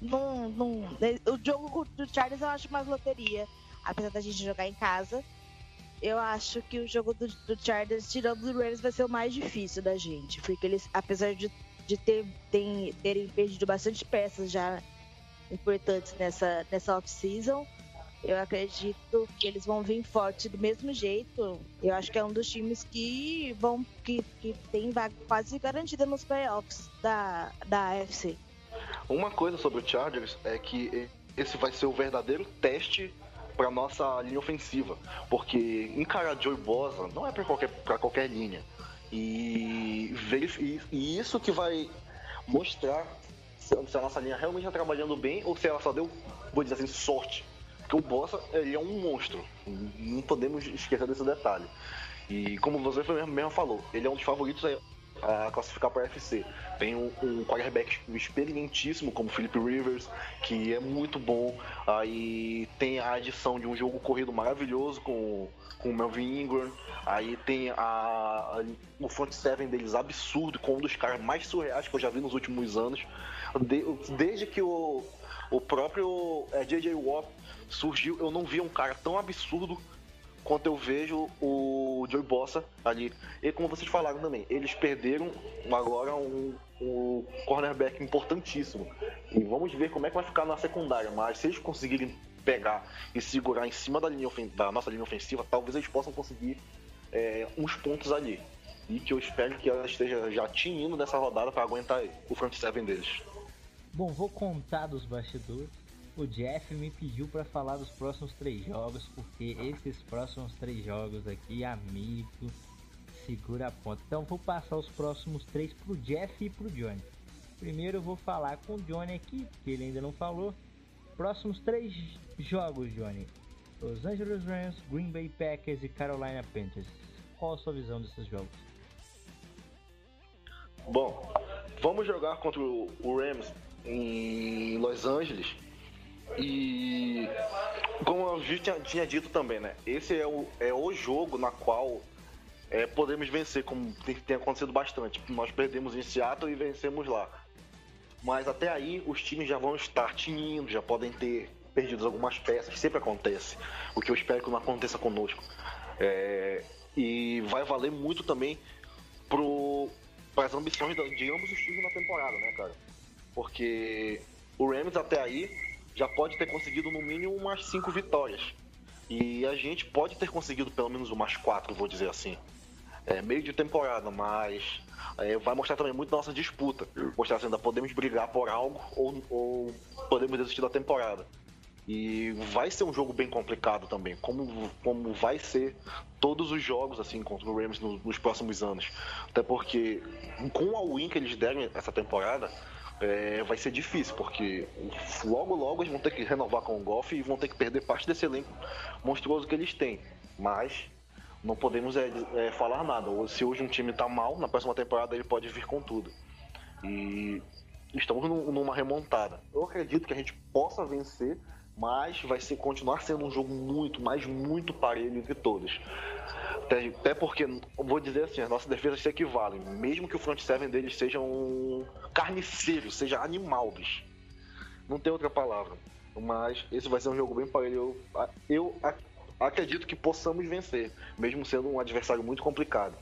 Num, num, o jogo do Chargers eu acho mais loteria apesar da gente jogar em casa, eu acho que o jogo do, do Chargers, tirando do Rams, vai ser o mais difícil da gente. Porque eles, apesar de, de ter, tem, terem perdido bastante peças já importantes nessa, nessa off-season, eu acredito que eles vão vir forte do mesmo jeito. Eu acho que é um dos times que vão que, que tem vaga quase garantida nos playoffs da, da AFC. Uma coisa sobre o Chargers é que esse vai ser o verdadeiro teste para nossa linha ofensiva, porque encarar Joey Bosa não é para qualquer, pra qualquer linha. E, e, isso que vai mostrar se a nossa linha realmente está trabalhando bem ou se ela só deu, vou dizer assim, sorte. O Bossa ele é um monstro, não podemos esquecer desse detalhe. E como você mesmo falou, ele é um dos favoritos a classificar para a UFC. Tem um, um quarterback experientíssimo como Philip Rivers, que é muito bom. Aí tem a adição de um jogo corrido maravilhoso com, com o Melvin Ingram. Aí tem a, a, o front seven deles absurdo, com um dos caras mais surreais que eu já vi nos últimos anos. De, desde que o, o próprio é, J.J. Watt surgiu, eu não vi um cara tão absurdo quanto eu vejo o Joey Bossa ali. E como vocês falaram também, eles perderam agora um, um cornerback importantíssimo. E vamos ver como é que vai ficar na secundária. Mas se eles conseguirem pegar e segurar em cima da, linha da nossa linha ofensiva, talvez eles possam conseguir é, uns pontos ali. E que eu espero que ela esteja já tinindo nessa rodada para aguentar o front seven deles. Bom, vou contar dos bastidores o Jeff me pediu para falar dos próximos três jogos, porque esses próximos três jogos aqui, amigo, segura a ponta. Então vou passar os próximos três pro Jeff e pro Johnny. Primeiro eu vou falar com o Johnny aqui, que ele ainda não falou. Próximos três jogos, Johnny. Los Angeles Rams, Green Bay Packers e Carolina Panthers. Qual a sua visão desses jogos? Bom, vamos jogar contra o Rams em Los Angeles e como eu já tinha dito também, né? Esse é o, é o jogo na qual é, podemos vencer, como tem, tem, acontecido bastante. Nós perdemos em Seattle e vencemos lá. Mas até aí os times já vão estar tinindo, já podem ter perdido algumas peças, sempre acontece. O que eu espero que não aconteça conosco. É, e vai valer muito também para as ambições de ambos os times na temporada, né, cara? Porque o Rams até aí já pode ter conseguido no mínimo umas cinco vitórias. E a gente pode ter conseguido pelo menos umas quatro, vou dizer assim. É meio de temporada, mas é, vai mostrar também muito nossa disputa. Mostrar se ainda podemos brigar por algo ou, ou podemos desistir da temporada. E vai ser um jogo bem complicado também, como, como vai ser todos os jogos assim contra o Rams nos, nos próximos anos. Até porque com a win que eles deram essa temporada, é, vai ser difícil, porque logo logo eles vão ter que renovar com o Golf e vão ter que perder parte desse elenco monstruoso que eles têm. Mas não podemos é, é, falar nada. Se hoje um time está mal, na próxima temporada ele pode vir com tudo. E estamos numa remontada. Eu acredito que a gente possa vencer, mas vai ser, continuar sendo um jogo muito, mas muito parelho entre todos. Até, até porque, vou dizer assim, as nossas defesas se equivalem. Mesmo que o front seven deles seja um carniceiro, seja animal, bicho. Não tem outra palavra. Mas esse vai ser um jogo bem parelho. Eu, eu acredito que possamos vencer, mesmo sendo um adversário muito complicado.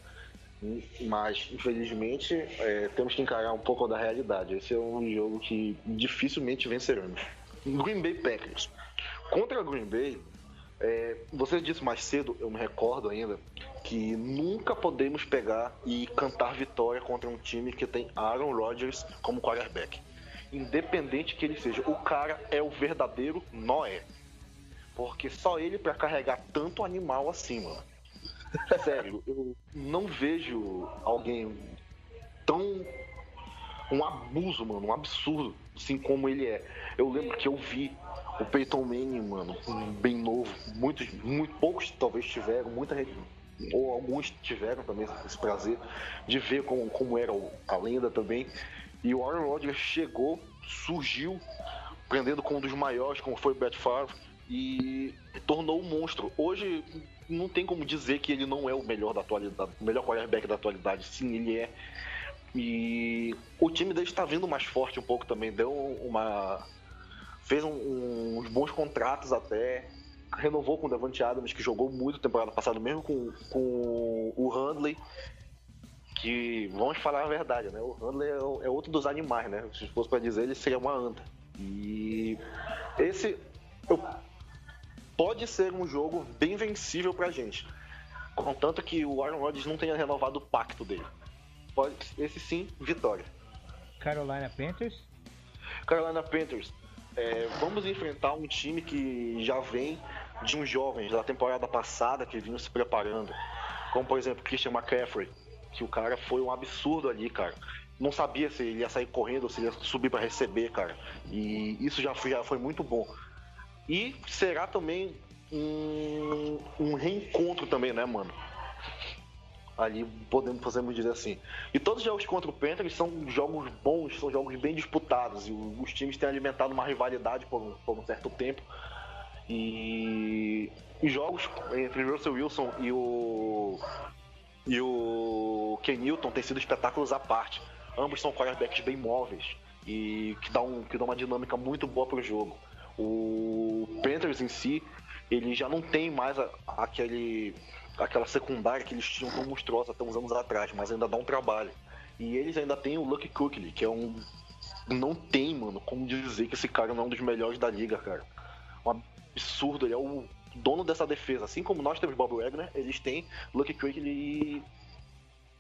Mas, infelizmente, é, temos que encarar um pouco da realidade. Esse é um jogo que dificilmente venceremos. Green Bay Packers. Contra Green Bay, é, você disse mais cedo, eu me recordo ainda, que nunca podemos pegar e cantar vitória contra um time que tem Aaron Rodgers como quarterback. Independente que ele seja, o cara é o verdadeiro Noé. Porque só ele para carregar tanto animal assim, mano. Sério, eu não vejo alguém tão. Um abuso, mano, um absurdo, assim como ele é. Eu lembro que eu vi o Peyton Manning, mano, bem novo. Muitos, muito poucos talvez tiveram, muita ou alguns tiveram também esse prazer de ver como, como era a lenda também. E o Aaron Rodgers chegou, surgiu, prendendo com um dos maiores, como foi o Brett Favre, e tornou um monstro. Hoje não tem como dizer que ele não é o melhor da atualidade, o melhor quarterback da atualidade. Sim, ele é. E o time dele está vindo mais forte um pouco também, deu uma fez um, uns bons contratos até, renovou com o Devante Adams, que jogou muito temporada passada, mesmo com, com o Handley, que vamos falar a verdade, né? O Handley é, é outro dos animais, né? Se fosse para dizer, ele seria uma anta. E esse eu, pode ser um jogo bem vencível pra gente. Contanto que o Aaron Rodgers não tenha renovado o pacto dele. Pode, esse sim, vitória. Carolina Panthers? Carolina Panthers é, vamos enfrentar um time que já vem de uns jovens da temporada passada que vinham se preparando. Como, por exemplo, Christian McCaffrey, que o cara foi um absurdo ali, cara. Não sabia se ele ia sair correndo ou se ia subir para receber, cara. E isso já foi, já foi muito bom. E será também um, um reencontro também, né, mano? Ali podemos, podemos dizer assim. E todos os jogos contra o Panthers são jogos bons, são jogos bem disputados e os times têm alimentado uma rivalidade por um, por um certo tempo. E os jogos entre o Russell Wilson e o e o Ken Newton têm sido espetáculos à parte. Ambos são quarterbacks bem móveis e que dá, um, que dá uma dinâmica muito boa para o jogo. O Panthers em si, ele já não tem mais a, aquele aquela secundária que eles tinham tão monstruosa até uns anos atrás, mas ainda dá um trabalho. E eles ainda têm o Lucky Cookley, que é um. Não tem, mano, como dizer que esse cara não é um dos melhores da liga, cara. Um absurdo, ele é o dono dessa defesa. Assim como nós temos Bob Wagner, eles têm Lucky Cookley e.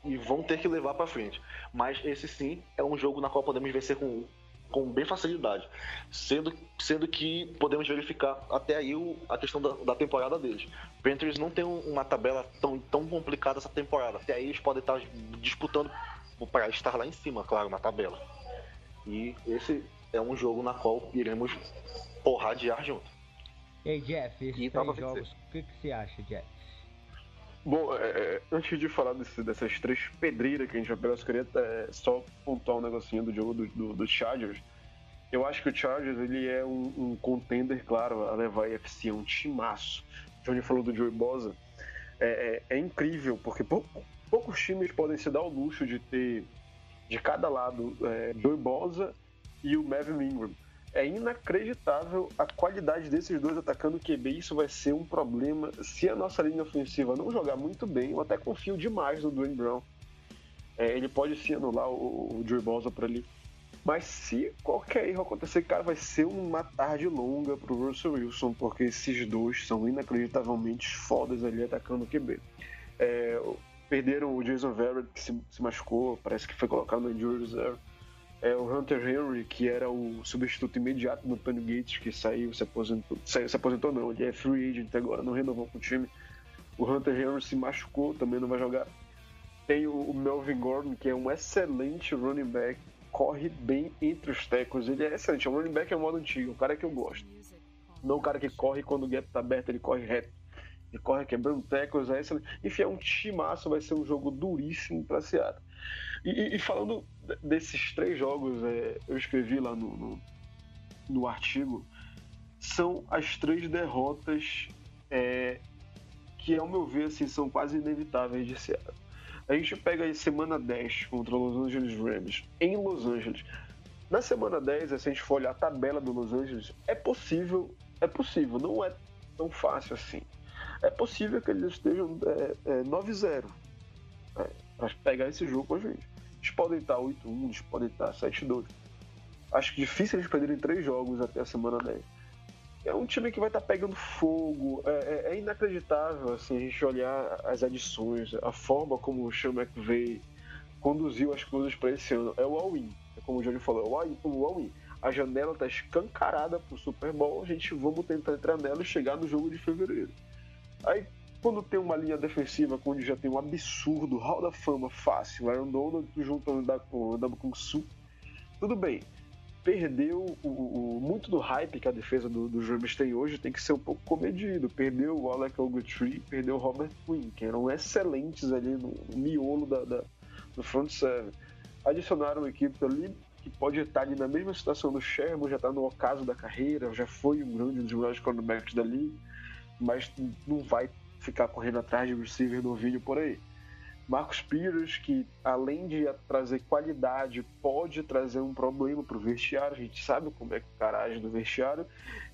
e vão ter que levar para frente. Mas esse sim é um jogo na qual podemos vencer com com bem facilidade. Sendo, sendo que podemos verificar até aí o, a questão da, da, temporada deles. Panthers não tem uma tabela tão, tão complicada essa temporada. Até aí eles podem estar disputando para estar lá em cima, claro, na tabela. E esse é um jogo na qual iremos porradear junto. E aí, Jeff, esses três jogos, o que, que você acha, Jeff? Bom, é, é, antes de falar desse, dessas três pedreiras que a gente vai pegar, eu queria é, só pontuar um negocinho do jogo do, do, do, Chargers. Eu acho que o Chargers ele é um, um contender, claro, a levar a UFC, é um timaço. O Johnny falou do Joey Bosa. É, é, é incrível, porque pou, poucos times podem se dar o luxo de ter de cada lado é, Joey Bosa e o Melvin Ingram é inacreditável a qualidade desses dois atacando o QB. Isso vai ser um problema se a nossa linha ofensiva não jogar muito bem. Eu até confio demais no Dwayne Brown. É, ele pode sim anular o, o Joey Bosa por ali. Mas se qualquer erro acontecer, cara, vai ser uma tarde longa pro Russell Wilson, porque esses dois são inacreditavelmente fodas ali atacando o QB. É, perderam o Jason Verrett, que se, se machucou, parece que foi colocado no injury reserve. É o Hunter Henry, que era o substituto imediato do Tony Gates, que saiu, se aposentou. Saiu, se aposentou não, ele é free agent agora, não renovou com o time. O Hunter Henry se machucou, também não vai jogar. Tem o Melvin Gordon, que é um excelente running back, corre bem entre os tackles. Ele é excelente, é um running back é um modo antigo, o cara que eu gosto. Não o cara que corre quando o gap tá aberto, ele corre reto. Ele corre quebrando tackles, é excelente. Enfim, é um timaço, vai ser um jogo duríssimo pra Seattle. E, e, falando desses três jogos, é, eu escrevi lá no, no, no, artigo, são as três derrotas é, que, ao meu ver, assim, são quase inevitáveis de ser. A gente pega aí semana 10 contra Los Angeles Rams em Los Angeles. Na semana 10, se a gente for olhar a tabela do Los Angeles, é possível, é possível, não é tão fácil assim. É possível que eles estejam é, é, 9-0 é, para pegar esse jogo com a gente. Eles podem estar 8-1, eles podem estar 7-2. Acho difícil eles perderem três jogos até a semana 10. É um time que vai estar pegando fogo. É, é, é inacreditável assim, a gente olhar as adições, a forma como o Sean McVay conduziu as coisas para esse ano. É o all-in. É como o Johnny falou, é o all-in. A janela está escancarada para o Super Bowl. A gente vamos tentar entrar nela e chegar no jogo de fevereiro. Aí quando tem uma linha defensiva onde já tem um absurdo, Hall da Fama fácil, Aaron Donald junto com o com Su, tudo bem. Perdeu o, o, muito do hype que a defesa do, do Rams tem hoje, tem que ser um pouco comedido. Perdeu o Alec Ogletree, perdeu o Robert Quinn, que eram excelentes ali no, no miolo da, da, do front seven. Adicionaram uma equipe ali que pode estar ali na mesma situação do Sherman, já está no ocaso da carreira, já foi um grande dos melhores cornerbacks da liga, mas não vai ficar correndo atrás de receiver novinho por aí. Marcos Pires, que além de trazer qualidade, pode trazer um problema para o vestiário. A gente sabe como é que o cara age no vestiário.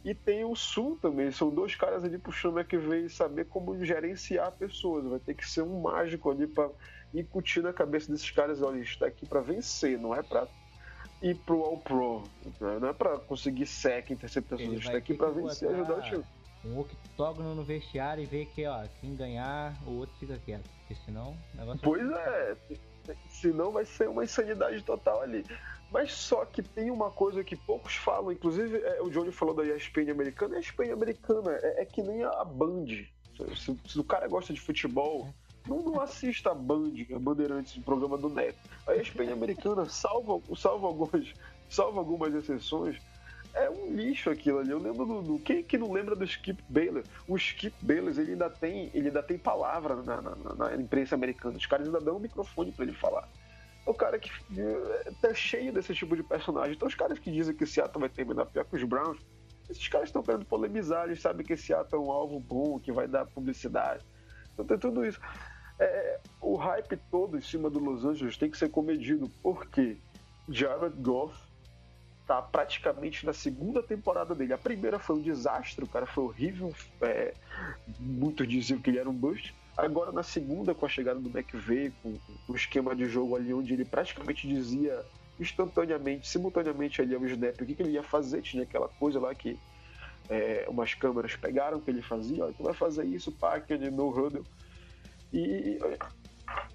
E tem o Sul também. São dois caras ali puxando que veio saber como gerenciar pessoas. Vai ter que ser um mágico ali para incutir na cabeça desses caras: olha, está aqui para vencer, não é para ir pro All Pro. Não é para conseguir sec, interceptações. Está aqui para vencer, ajudar o time um octógono no vestiário e ver que, ó, quem ganhar, o outro fica quieto. Porque senão o negócio Pois é, senão vai ser uma insanidade total ali. Mas só que tem uma coisa que poucos falam, inclusive é, o Johnny falou da ESPN americana, a ESPN americana é, é que nem a Band. Se, se, o cara gosta de futebol, não, não assista a Band, a Bandeirantes, o programa do Neto. A ESPN americana, salva, salva, algumas, salva algumas exceções, é lixo aquilo ali. Eu lembro do. do quem que não lembra do Skip Baylor? O Skip Baylor, ele ainda tem, ele ainda tem palavra na, na, na imprensa americana. Os caras ainda dão um microfone para ele falar. É o cara que é, tá cheio desse tipo de personagem. Então, os caras que dizem que o Seattle vai terminar pior que os Browns, esses caras estão querendo polemizar. Eles sabem que esse Seattle é um alvo bom, que vai dar publicidade. Então, tem tudo isso. É, o hype todo em cima do Los Angeles tem que ser comedido. porque Jared Goff tá praticamente na segunda temporada dele. A primeira foi um desastre, o cara foi horrível, é, muitos diziam que ele era um bust. Agora na segunda, com a chegada do McVeigh, com, o esquema de jogo ali onde ele praticamente dizia instantaneamente, simultaneamente ali ao snap o que, que ele ia fazer, tinha aquela coisa lá que é, umas câmeras pegaram que ele fazia, ó, tu vai fazer isso, package, no huddle. E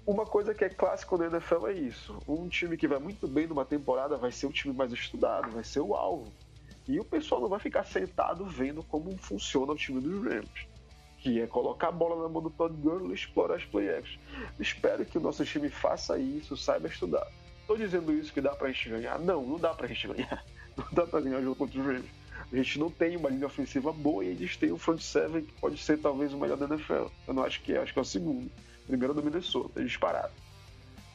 uma coisa que é clássico na NFL é isso. Um time que vai muito bem numa temporada vai ser o time mais estudado, vai ser o alvo. E o pessoal não vai ficar sentado vendo como funciona o time dos Rams. Que é colocar a bola na mão do Todd Gurley e explorar as play actions. Espero que o nosso time faça isso, saiba estudar. Estou dizendo isso que dá pra gente ganhar? Não, não dá pra gente ganhar. *laughs* Não dá pra ganhar jogo contra os Rams. A gente não tem uma linha ofensiva boa e eles têm um front seven que pode ser talvez o melhor da NFL. Eu não acho que é, acho que é o segundo. Primeiro do Minnesota, disparado.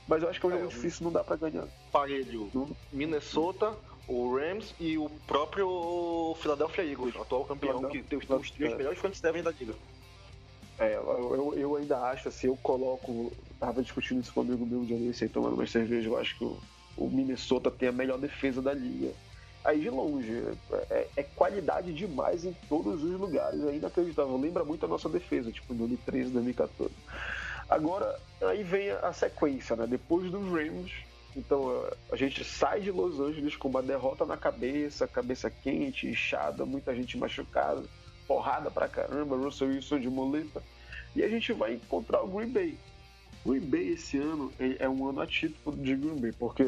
Mas eu acho que é um jogo é, difícil, não dá pra ganhar. Parelho. Minnesota, o Rams e o próprio Philadelphia Eagles, atual campeão, que tem os, três melhores front seven da liga. É, eu, eu ainda acho, assim, eu coloco. Tava discutindo isso com um amigo meu de ali, aí tomando uma cerveja, eu acho que o, o, Minnesota tem a melhor defesa da liga. Aí de longe, é, é, qualidade demais em todos os lugares, é inacreditável. Lembra muito a nossa defesa, tipo, em 2013, 2014. Agora, aí vem a sequência, né? Depois dos Rams, então a gente sai de Los Angeles com uma derrota na cabeça, cabeça quente, inchada, muita gente machucada, porrada pra caramba, Russell Wilson de moleta, e a gente vai encontrar o Green Bay. Green Bay esse ano é um ano atípico de Green Bay, porque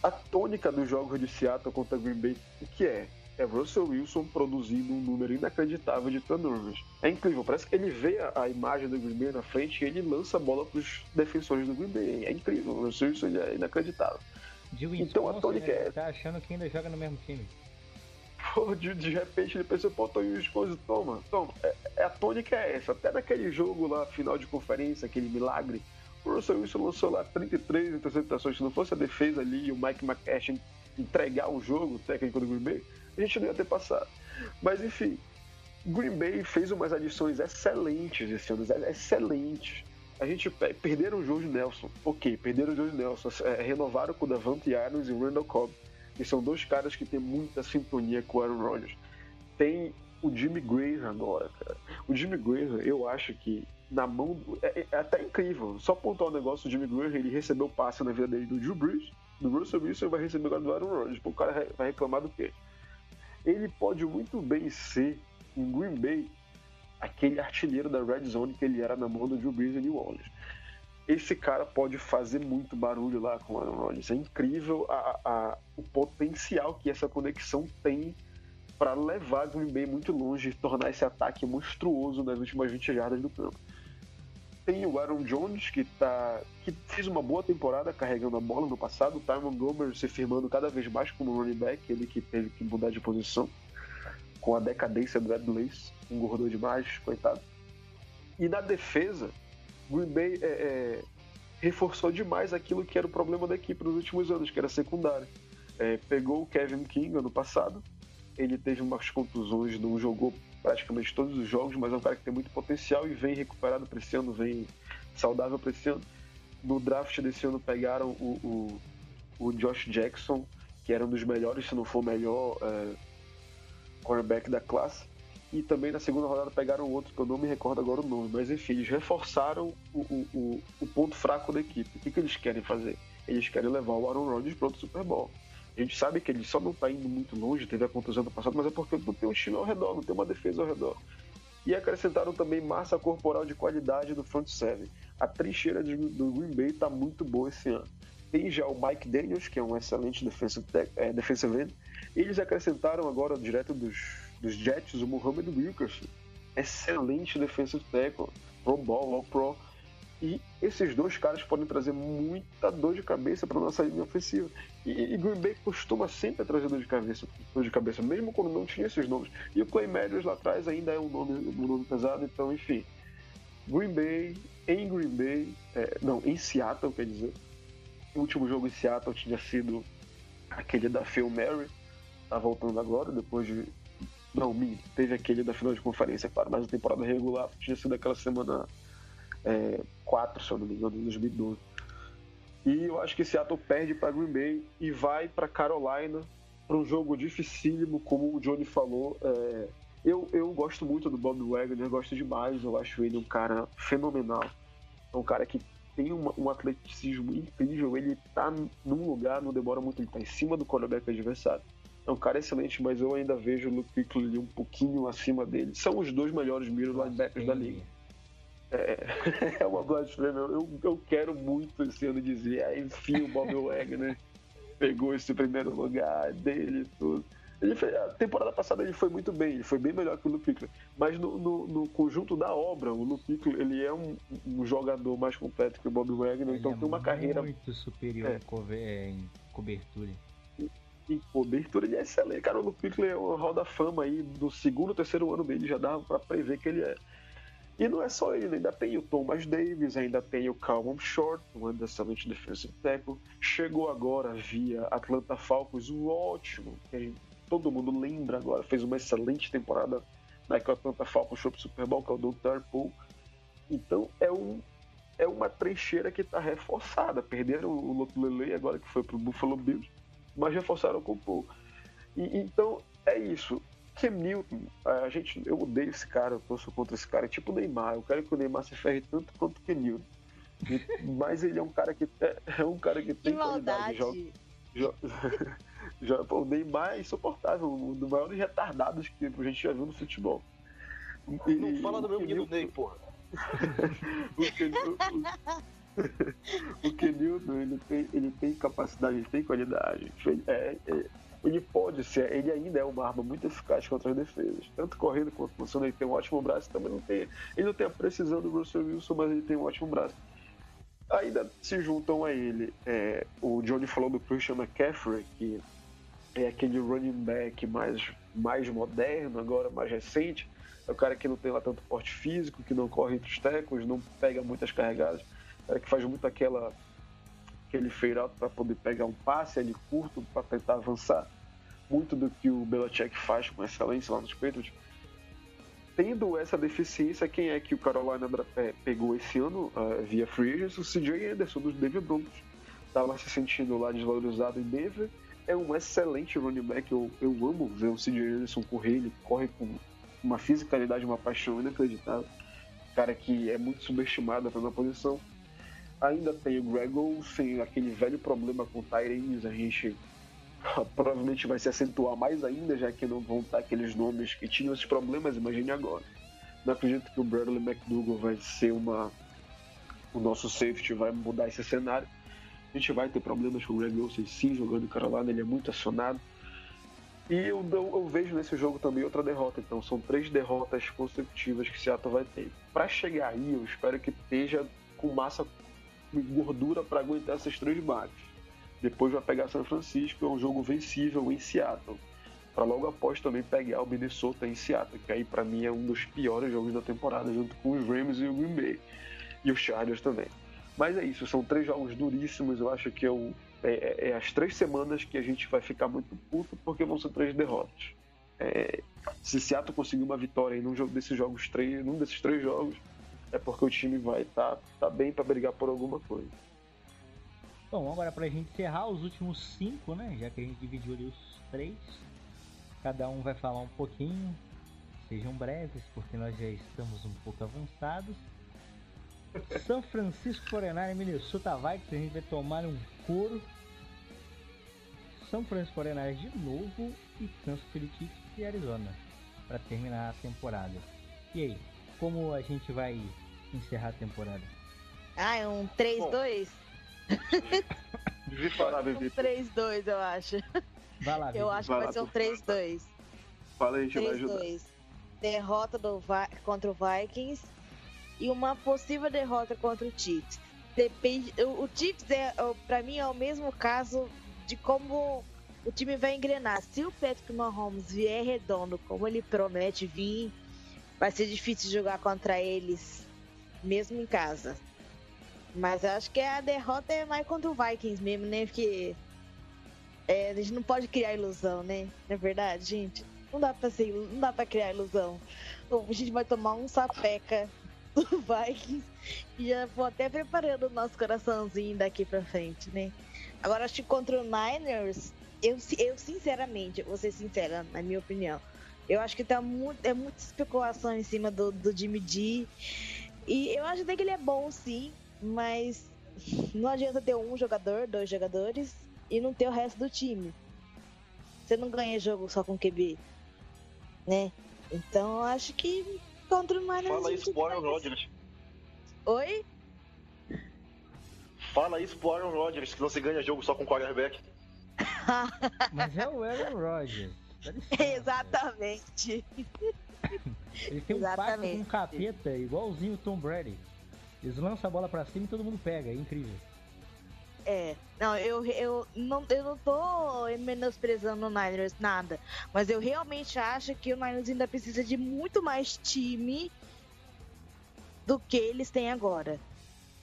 a tônica dos jogos de Seattle contra Green Bay, o que é? É Russell Wilson produzindo um número inacreditável de turnovers. É incrível, parece que ele vê a, a imagem do Green Bay na frente e ele lança a bola para os defensores do Green Bay. É incrível, o Russell Wilson é inacreditável. De então a tônica né? Tá achando que ainda joga no mesmo time. Pô, de, de repente ele pensou, pô, em Wisconsin, toma, toma. É, é, a tônica é essa. Até naquele jogo lá, final de conferência, aquele milagre, o Russell Wilson lançou lá 33 interceptações. Se não fosse a defesa ali e o Mike McCashin entregar o jogo, o técnico do Green Bay, a gente não ia ter passado. Mas enfim, Green Bay fez umas adições excelentes esse ano, excelentes. A gente perderam o George Nelson, ok, perderam o George Nelson, é, renovaram com o Davante Adams e o Randall Cobb, que são dois caras que têm muita sintonia com o Aaron Rodgers. Tem o Jimmy Graham agora, cara. O Jimmy Graham, eu acho que na mão do, é, é, até incrível. Só pontuar um negócio, o Jimmy Graham, ele recebeu passe na vida dele do Drew Brees, do Russell Wilson e vai receber agora do Aaron Rodgers. O cara vai reclamar do quê? Ele pode muito bem ser em Green Bay aquele artilheiro da Red Zone que ele era na mão do Drew Brees em New Orleans. Esse cara pode fazer muito barulho lá com o Aaron Rodgers. É incrível a, a, o potencial que essa conexão tem para levar Green Bay muito longe e tornar esse ataque monstruoso nas últimas 20 jardas do campo. Tem o Aaron Jones, que, tá, que fez uma boa temporada carregando a bola no passado. O Ty Montgomery se firmando cada vez mais como running back, ele que teve que mudar de posição com a decadência do Ed Lace, engordou demais, coitado. E na defesa, Green Bay é, é, reforçou demais aquilo que era o problema da equipe nos últimos anos, que era secundário. É, pegou o Kevin King ano passado, ele teve umas contusões, não jogou praticamente todos os jogos, mas é um cara que tem muito potencial e vem recuperado para esse ano, vem saudável para esse ano. No draft desse ano pegaram o, o, o, Josh Jackson, que era um dos melhores, se não for o melhor é, cornerback da classe. E também na segunda rodada pegaram outro, que eu não me recordo agora o nome, mas enfim, eles reforçaram o, o, o ponto fraco da equipe. O que, que eles querem fazer? Eles querem levar o Aaron Rodgers para outro Super Bowl. A gente sabe que ele só não está indo muito longe, teve a contusão do passado, mas é porque não tem um time ao redor, não tem uma defesa ao redor. E acrescentaram também massa corporal de qualidade no front seven. A trincheira de, do Green Bay está muito boa esse ano. Tem já o Mike Daniels, que é um excelente defensive, é, defensive end. Eles acrescentaram agora, direto dos, dos Jets, o Muhammad Wilkerson. Excelente defensive tackle, pro ball, all pro. E esses dois caras podem trazer muita dor de cabeça para nossa linha ofensiva. E, e, Green Bay costuma sempre trazer dor de cabeça, dor de cabeça, mesmo quando não tinha esses nomes. E o Clay Matthews lá atrás ainda é um nome, um nome pesado, então enfim. Green Bay, em Green Bay, é, não, em Seattle, quer dizer. O último jogo em Seattle tinha sido aquele da Phil Mary, tá voltando agora, depois de. Não, teve aquele da final de conferência, claro, mas a temporada regular tinha sido aquela semana é, 4, se eu não me engano, em 2012. E eu acho que Seattle perde para Green Bay e vai para Carolina para um jogo dificílimo, como o Johnny falou. É, eu, eu gosto muito do Bob Wagner, gosto demais, eu acho ele um cara fenomenal. É um cara que tem uma, um atleticismo incrível, ele tá num lugar, não demora muito, ele tá em cima do quarterback adversário. É um cara excelente, mas eu ainda vejo o Luke Kuechly um pouquinho acima dele. São os dois melhores middle linebackers da liga. É, *laughs* é uma blasfêmia. Eu, eu quero muito esse ano dizer, ah, enfim, o Bob *laughs* Wagner pegou esse primeiro lugar dele e tudo. Ele a temporada passada ele foi muito bem, ele foi bem melhor que o Pickler. Mas no, no, no, conjunto da obra, o Pickler, ele é um, um, jogador mais completo que o Bob Wagner, ele então é tem uma carreira muito superior é. em cobertura. Em cobertura ele é excelente. Cara, o Pickler é uma roda fama aí, do segundo, terceiro ano dele já dava para prever que ele é. E não é só ele, ainda tem o Thomas Davis, ainda tem o Calvin Short, um excelente defensive tackle. Chegou agora via Atlanta Falcons, um ótimo, que todo mundo lembra agora, fez uma excelente temporada na que o Atlanta Falcons foi pro Super Bowl, que é o Doug Tarpool. Então é um é uma trincheira que está reforçada. Perderam o Lotlele agora que foi pro Buffalo Bills, mas reforçaram com o Paul. E, então é isso. Cam Newton, a gente, eu odeio esse cara, eu torço contra esse cara, é tipo o Neymar, eu quero que o Neymar se ferre tanto quanto o Cam Newton. *laughs* Mas ele é um cara que é, *laughs* é um cara que tem qualidade. Joga, *laughs* joga, joga, o Neymar é insuportável, um dos maiores retardados que a gente já viu no futebol. E, não fala do meu menino Ney, porra. o, o Kenilton, ele tem, ele tem capacidade, ele tem qualidade. É, é, ele pode ser, ele ainda é uma arma muito eficaz contra as defesas. Tanto correndo quanto funcionando, ele tem um ótimo braço, também não tem. Ele não tem a precisão do Russell Wilson, mas ele tem um ótimo braço. Ainda se juntam a ele. É, o Johnny falou do Christian McCaffrey, que é aquele running back mais, mais moderno, agora mais recente. É o cara que não tem lá tanto porte físico, que não corre entre os tecos, não pega muitas carregadas, é que faz muito aquela aquele out para poder pegar um passe ali curto para tentar avançar. Muito do que o Belichick faz com excelência lá nos Patriots. Tendo essa deficiência, quem é que o Carolina pegou esse ano uh, via free agents? O CJ Anderson dos Denver Broncos. Estava se sentindo lá desvalorizado em Denver. É um excelente running back. Eu, eu amo ver o CJ Anderson correr. Ele corre com uma fisicalidade, uma paixão inacreditável. Cara que é muito subestimado na posição. Ainda tem o Greg Olsen, aquele velho problema com Tyrese. A gente *laughs* provavelmente vai se acentuar mais ainda, já que não vão estar aqueles nomes que tinham esses problemas, imagine agora. Não acredito que o Bradley McDougall vai ser uma. O nosso safety vai mudar esse cenário. A gente vai ter problemas com o Greg Olsen sim, jogando em Carolina, ele é muito acionado. E eu, eu, eu, vejo nesse jogo também outra derrota, então são três derrotas consecutivas que Seattle vai ter. Para chegar aí, eu espero que esteja com massa gordura para aguentar essas três bates. Depois vai pegar São Francisco, é um jogo vencível em Seattle. Para logo após também pegar o Minnesota em Seattle, que aí para mim é um dos piores jogos da temporada, junto com os Rams e o Green Bay. E os Chargers também. Mas é isso, são três jogos duríssimos. Eu acho que é, o, é, é, é as três semanas que a gente vai ficar muito puto, porque vão ser três derrotas. É, se Seattle conseguir uma vitória em um jogo desses jogos, três, num desses três jogos, é porque o time vai estar tá, tá bem para brigar por alguma coisa. Bom, agora para a gente encerrar os últimos cinco, né? Já que a gente dividiu ali os três, cada um vai falar um pouquinho. Sejam breves, porque nós já estamos um pouco avançados. *laughs* São Francisco 49 Minnesota Vikings, a gente vai tomar um couro. São Francisco 49 de novo e Kansas City Chiefs e Arizona para terminar a temporada. E aí, como a gente vai encerrar a temporada? Ah, é um 3-2? Vivi falar, Vivi. Um 3-2, eu acho. Vai lá, Vivi. Eu acho que vai, ser um 3-2. Fala aí, a gente vai ajudar. Derrota do contra o Vikings e uma possível derrota contra o Chiefs. Depende. O, o Chiefs é, para mim, é o mesmo caso de como o time vai engrenar. Se o Patrick Mahomes vier redondo, como ele promete vir, vai ser difícil jogar contra eles, mesmo em casa. Mas eu acho que a derrota é mais contra o Vikings mesmo, né? Porque é, a gente não pode criar ilusão, né? Não é verdade, gente? Não dá pra, ser, não dá pra criar ilusão. A gente vai tomar um sapeca *laughs* do Vikings e já vou até preparando o nosso coraçãozinho daqui pra frente, né? Agora, acho que contra o Niners, eu, eu sinceramente, vou ser sincera, na minha opinião, eu acho que tá muito, é muita especulação em cima do, do Jimmy G. E eu acho até que ele é bom, sim, mas não adianta ter um jogador, dois jogadores e não ter o resto do time. Você não ganha jogo só com QB, né? Então eu acho que contra o Niners. Fala isso pro Aaron Rodgers. Oi? Fala isso pro Aaron Rodgers, que não se ganha jogo só com quarterback. *laughs* Mas é o Aaron Rodgers. Exatamente. Ele tem um pacto com um capeta, igualzinho o Tom Brady. Eles lançam a bola pra cima e todo mundo pega, é incrível. É, não, eu, eu, não, eu não tô menosprezando o Niners, nada. Mas eu realmente acho que o Niners ainda precisa de muito mais time do que eles têm agora.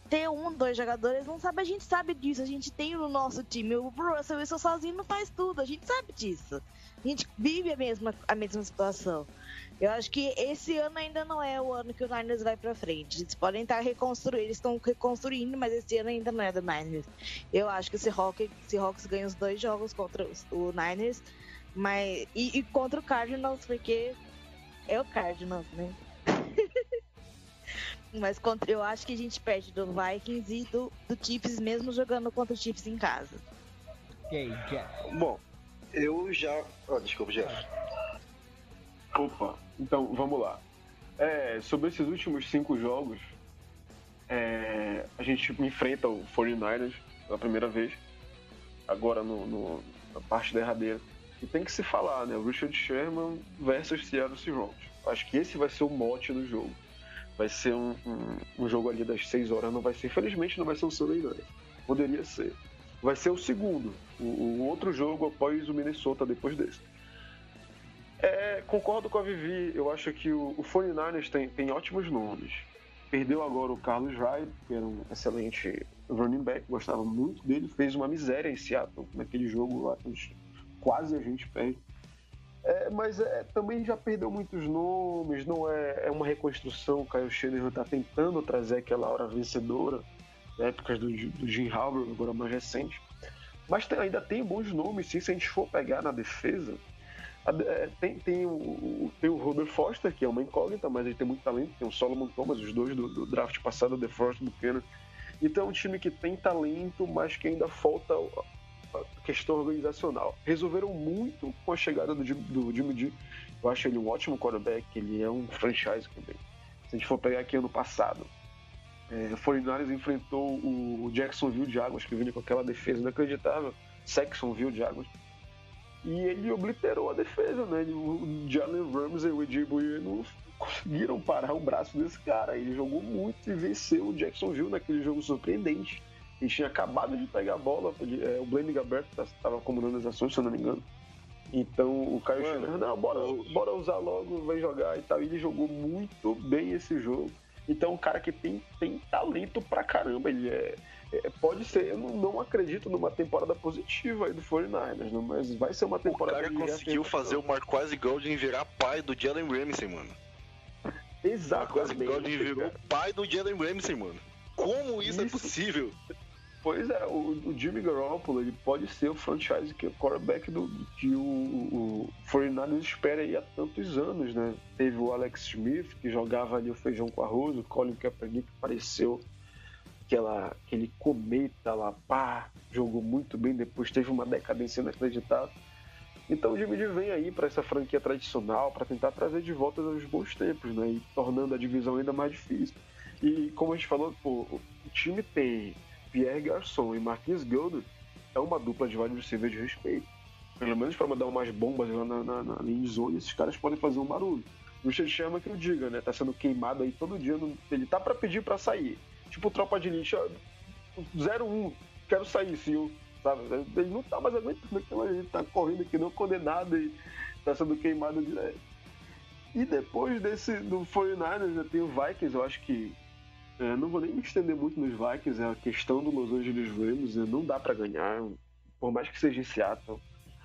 Ter um, dois jogadores, não sabe, a gente sabe disso, a gente tem no nosso time. O Russell Wilson sozinho não faz tudo, a gente sabe disso. A gente vive a mesma, a mesma situação. Eu acho que esse ano ainda não é o ano que o Niners vai para frente. Eles podem estar reconstruindo, eles estão reconstruindo, mas esse ano ainda não é do Niners. Eu acho que o Seahawks, Seahawks ganha os dois jogos contra o Niners, mas e, e contra o Cardinals porque é o Cardinals, né? *laughs* mas contra, eu acho que a gente perde do Vikings e do, do Chiefs mesmo jogando contra o Chiefs em casa. E aí, Jeff? Bom, eu já. Oh, desculpa, Jeff. Opa, então vamos lá. É, sobre esses últimos cinco jogos, é, a gente enfrenta o 49ers pela primeira vez, agora no, no, na parte derradeira. E tem que se falar, né? Richard Sherman versus Seattle Seahawks. Acho que esse vai ser o mote do jogo. Vai ser um, um, um jogo ali das 6 horas, não vai ser. Infelizmente não vai ser um Sunday Night. Poderia ser. Vai ser o segundo, o, o outro jogo após o Minnesota depois desse. É, concordo com a Vivi, eu acho que o, o 49ers tem, tem ótimos nomes. Perdeu agora o Carlos Hyde, que era um excelente running back, gostava muito dele, fez uma miséria em Seattle naquele jogo lá, quase a gente perde. É, mas é, também já perdeu muitos nomes, não é, é uma reconstrução. O Kyle Shanahan está tentando trazer aquela hora vencedora, épocas do, do Jim Harbaugh, agora mais recente. Mas tem, ainda tem bons nomes, sim, se a gente for pegar na defesa. É, tem, tem, o, tem o Robert Foster, que é uma incógnita, mas ele tem muito talento. Tem o Solomon Thomas, os dois do, do draft passado, o DeForest Buchanan. Então é um time que tem talento, mas que ainda falta a questão organizacional. Resolveram muito com a chegada do, do Jimmy G. Eu acho ele um ótimo quarterback, ele é um franchise também. Se a gente for pegar aqui ano passado, é, 49 enfrentou o Jacksonville Jaguars, que vinha com aquela defesa inacreditável, Saxonville Jaguars, e ele obliterou a defesa, né? O Jalen Ramsey e o Ed não conseguiram parar o braço desse cara. Ele jogou muito e venceu o Jacksonville naquele jogo surpreendente. Ele tinha acabado de pegar a bola, é, o Blaine Gabbert estava comandando as ações, se eu não me engano. Então o Caio Schiller, não, bora, bora usar logo, vai jogar e tal. E ele jogou muito bem esse jogo. Então, um cara que tem, tem talento pra caramba. Ele é, é pode ser, eu não, não, acredito numa temporada positiva aí do 49ers, não, mas vai ser uma temporada. O cara conseguiu fazer o Marquise Golding virar pai do Jalen Ramsey, mano. Exatamente. Marquise Golding virou pai do Jalen Ramsey, mano. Como isso, é isso, é possível? Pois é, o, o, Jimmy Garoppolo ele pode ser o franchise que é o quarterback do, que o, o 49ers espera aí há tantos anos, né? Teve o Alex Smith, que jogava ali o feijão com arroz, o Colin Kaepernick que apareceu aquela, aquele cometa lá, pá, jogou muito bem, depois teve uma decadência inacreditável. Então o Jimmy vem aí para essa franquia tradicional, para tentar trazer de volta os bons tempos, né? E tornando a divisão ainda mais difícil. E como a gente falou, pô, o time tem Pierre Garçon e Marquis Golden é uma dupla de wide receiver de respeito. Pelo menos para mandar umas bombas lá na, na, na linha zone, esses caras podem fazer um barulho. O Richard chama que eu diga, né? Tá sendo queimado aí todo dia. Ele tá para pedir para sair. Tipo tropa de lixo, 01, quero sair, senhor. Sabe? Ele não tá mais aguentando aquela gente, tá correndo aqui não condenado e tá sendo queimado direto. E depois desse do 49ers, né, tem o Vikings, eu acho que é, não vou nem me estender muito nos Vikings, é a questão do Los Angeles Rams, né? não dá para ganhar, por mais que seja em Seattle.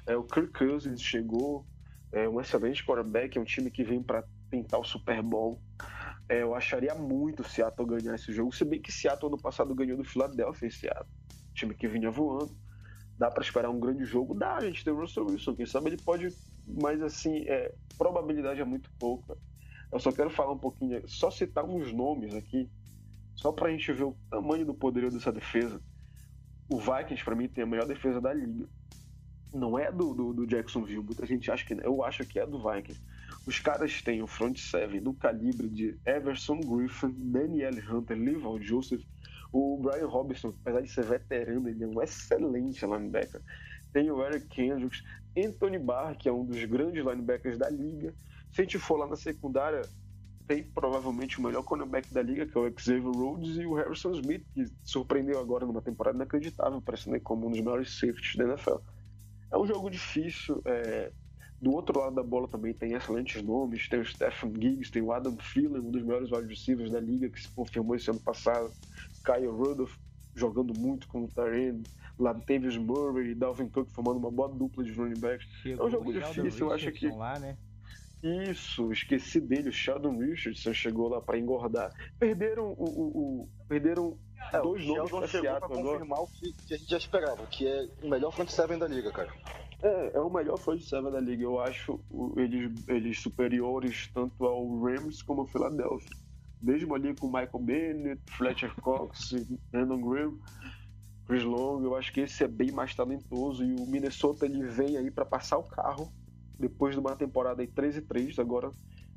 É, o Kirk Cousins chegou, é um excelente quarterback, é um time que vem para tentar o Super Bowl. É, eu acharia muito o Seattle ganhar esse jogo, se bem que Seattle ano passado ganhou do Philadelphia em Seattle, time que vinha voando. Dá para esperar um grande jogo? Dá, a gente tem o Russell Wilson, quem sabe ele pode, mas assim, é, probabilidade é muito pouca. Eu só quero falar um pouquinho, só citar uns nomes aqui só pra gente ver o tamanho do poder dessa defesa. O Vikings, para mim, tem a melhor defesa da liga. Não é do, do, do, Jacksonville, muita gente acha que. Eu acho que é do Vikings. Os caras têm o front seven do calibre de Everson Griffin, Daniel Hunter, Leval Joseph, o Brian Robinson, apesar de ser veterano, ele é um excelente linebacker. Tem o Eric Kendricks, Anthony Barr, que é um dos grandes linebackers da liga. Se a gente for lá na secundária, tem provavelmente o melhor cornerback da liga, que é o Xavier Rhodes, e o Harrison Smith, que surpreendeu agora numa temporada inacreditável, parecendo como um dos melhores safeties da NFL. É um jogo difícil. É... Do outro lado da bola também tem excelentes nomes. Tem o Stephen Giggs, tem o Adam Thielen, um dos melhores wide receivers da liga, que se confirmou esse ano passado. Kyle Rudolph jogando muito com o Tyrene. Latavius Murray e Dalvin Cook formando uma boa dupla de running backs. é um jogo difícil, eu acho que... Lá, né? Isso, esqueci dele, o Sheldon Richardson chegou lá para engordar. Perderam o, o, o perderam é, dois o nomes Seattle pra confirmar o que, que, a gente já esperava, que é o melhor front seven da liga, cara. É, é o melhor front seven da liga. Eu acho eles, eles superiores tanto ao Rams como ao Philadelphia. Mesmo ali com Michael Bennett, Fletcher Cox, *laughs* Brandon Graham, Chris Long, eu acho que esse é bem mais talentoso e o Minnesota ele vem aí para passar o carro depois de uma temporada em 3 e 3, agora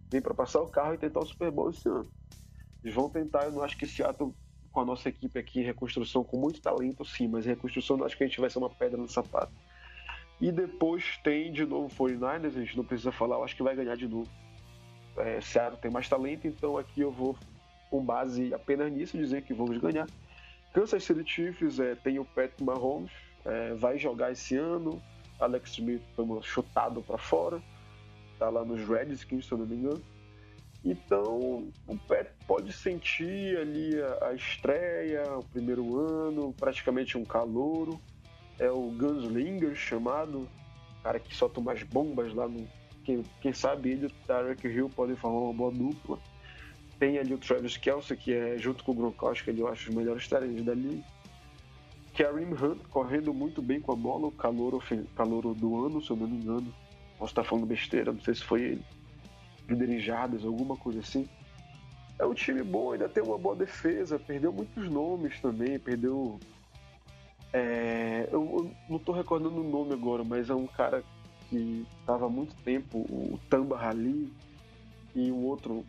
vem para passar o carro e tentar o Super Bowl esse ano. Eles vão tentar, eu não acho que Seattle com a nossa equipe aqui reconstrução com muito talento, sim, mas reconstrução acho que a gente vai ser uma pedra no sapato. E depois tem de novo 49ers, a gente não precisa falar, eu acho que vai ganhar de novo. É, Seattle tem mais talento, então aqui eu vou, com base apenas nisso, dizer que vamos ganhar. Kansas City Chiefs é, tem o Patrick Mahomes, é, vai jogar esse ano. Alex Smith foi chutado para fora, tá lá nos Redskins, se eu não me engano. Então, o Pet pode sentir ali a, a, estreia, o primeiro ano, praticamente um calouro. É o Gunslinger chamado, cara que solta umas bombas lá no. Quem, quem sabe ele e o Tarek Hill podem formar uma boa dupla. Tem ali o Travis Kelsey, que é junto com o Gronkowski, ele eu acho os melhores talentos da liga. Kareem Hunt correndo muito bem com a bola, o calor, calor do ano, se eu não me engano. Posso estar falando besteira, não sei se foi ele liderijadas, alguma coisa assim. É um time bom, ainda tem uma boa defesa, perdeu muitos nomes também, perdeu. É, eu, eu, não estou recordando o nome agora, mas é um cara que estava há muito tempo, o Tamba Rally, e o outro.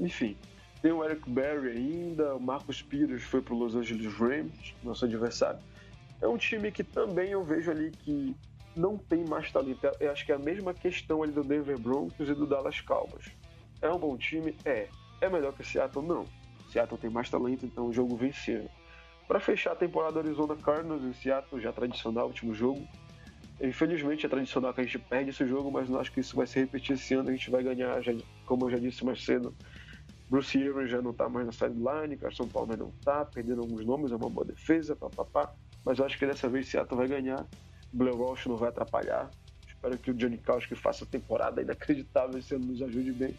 Enfim, tem o Eric Berry ainda, o Marcos Pires foi para o Los Angeles Rams, nosso adversário. É um time que também eu vejo ali que não tem mais talento. Eu acho que é a mesma questão ali do Denver Broncos e do Dallas Cowboys. É um bom time? É. É melhor que Seattle? Não. Seattle tem mais talento, então o jogo venceu. Para fechar a temporada Arizona Cardinals em Seattle, já tradicional, último jogo. Infelizmente é tradicional que a gente perde esse jogo, mas não acho que isso vai se repetir esse ano. A gente vai ganhar, já, como eu já disse mais cedo. Bruce Arians já não tá mais na sideline, Carson Palmer não tá, perdendo alguns nomes, é uma boa defesa, papapá. Mas eu acho que dessa vez Seattle vai ganhar. Blair Walsh não vai atrapalhar. Espero que o Johnny Kowski faça a temporada inacreditável esse ano, nos ajude bem.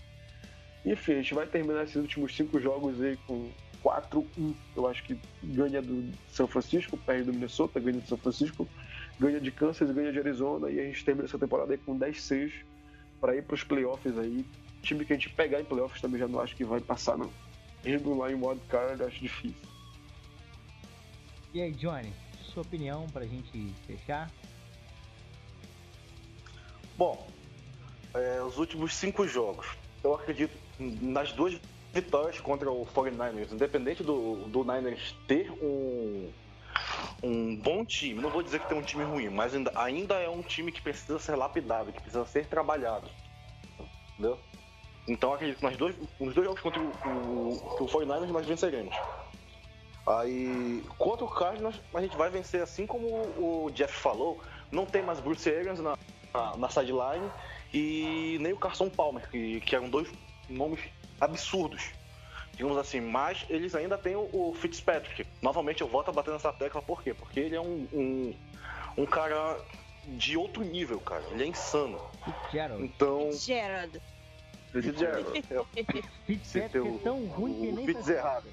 Enfim, a gente vai terminar esses últimos cinco jogos aí com 4-1. Eu acho que ganha do São Francisco, perde do Minnesota, ganha do São Francisco, ganha de Kansas, ganha de Arizona e a gente termina essa temporada aí com 10-6 para ir para os playoffs aí. Time que a gente pegar em playoffs também já não acho que vai passar, não. Regular em wildcard acho difícil. E aí, Johnny, sua opinião para a gente fechar? Bom, é, os últimos cinco jogos, eu acredito nas duas vitórias contra o 49ers, independente do, do Niners ter um, um bom time, não vou dizer que tem um time ruim, mas ainda, ainda é um time que precisa ser lapidado, que precisa ser trabalhado. Entendeu? Então acredito que nos dois, nos dois jogos contra o, o, o 49ers nós venceremos. Aí, contra o Cardinals, a gente vai vencer assim como o Jeff falou. Não tem mais Bruce Arians na, na, na sideline e nem o Carson Palmer, que, que eram dois nomes absurdos, digamos assim. Mas eles ainda têm o, o Fitzpatrick. Novamente eu volto a bater nessa tecla, por quê? Porque ele é um, um, um cara de outro nível, cara. Ele é insano. Fitzgerald. Então. Fitzgerald. Fitzgerald. Fitzpatrick é tão ruim que nem Fitzgerald.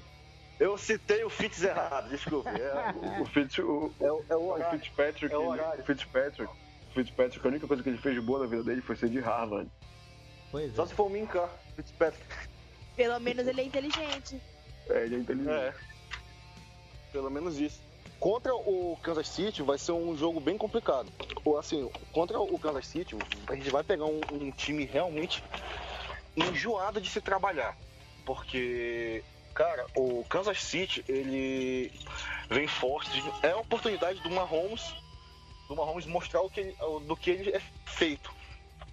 Eu citei o Fitz errado, desculpe. É, o, Fitz, o, é, o, é o, o Fitzpatrick, é o, o Fitzpatrick, o Fitzpatrick, a única coisa que ele fez de boa na vida dele foi ser de Harvard. Pois Só é. se for o Minka, Fitzpatrick. Pelo menos ele é inteligente. É, ele é inteligente. É. Pelo menos isso. Contra o Kansas City vai ser um jogo bem complicado. Ou assim, contra o Kansas City, a gente vai pegar um, um time realmente enjoado de se trabalhar. Porque Cara, o Kansas City, ele vem forte. É a oportunidade do Mahomes, do Mahomes mostrar o que ele, do que ele é feito,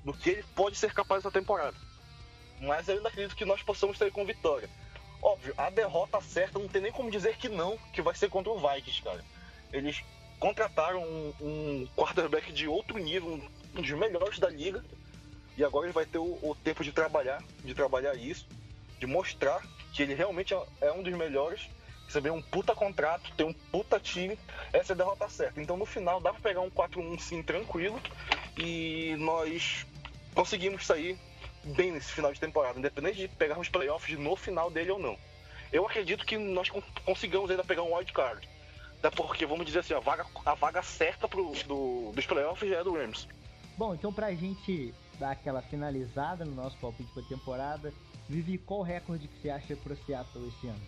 do que ele pode ser capaz essa temporada. Mas eu ainda acredito que nós possamos sair com vitória. Óbvio, a derrota certa não tem nem como dizer que não, que vai ser contra o Vikings, cara. Eles contrataram um, um quarterback de outro nível, um dos melhores da liga, e agora ele vai ter o, o tempo de trabalhar, de trabalhar isso, de mostrar que ele realmente é um dos melhores. Você vê um puta contrato, tem um puta time, essa é a derrota certa. Então no final dá pra pegar um 4-1 sim tranquilo e nós conseguimos sair bem nesse final de temporada, independente de pegarmos playoffs no final dele ou não. Eu acredito que nós consigamos ainda pegar um wild card. Até porque, vamos dizer assim, a vaga, a vaga certa pro, do, dos playoffs já é do Rams. Bom, então pra gente dar aquela finalizada no nosso palpite pra temporada, Vivi, qual recorde que você acha pro Seattle esse ano?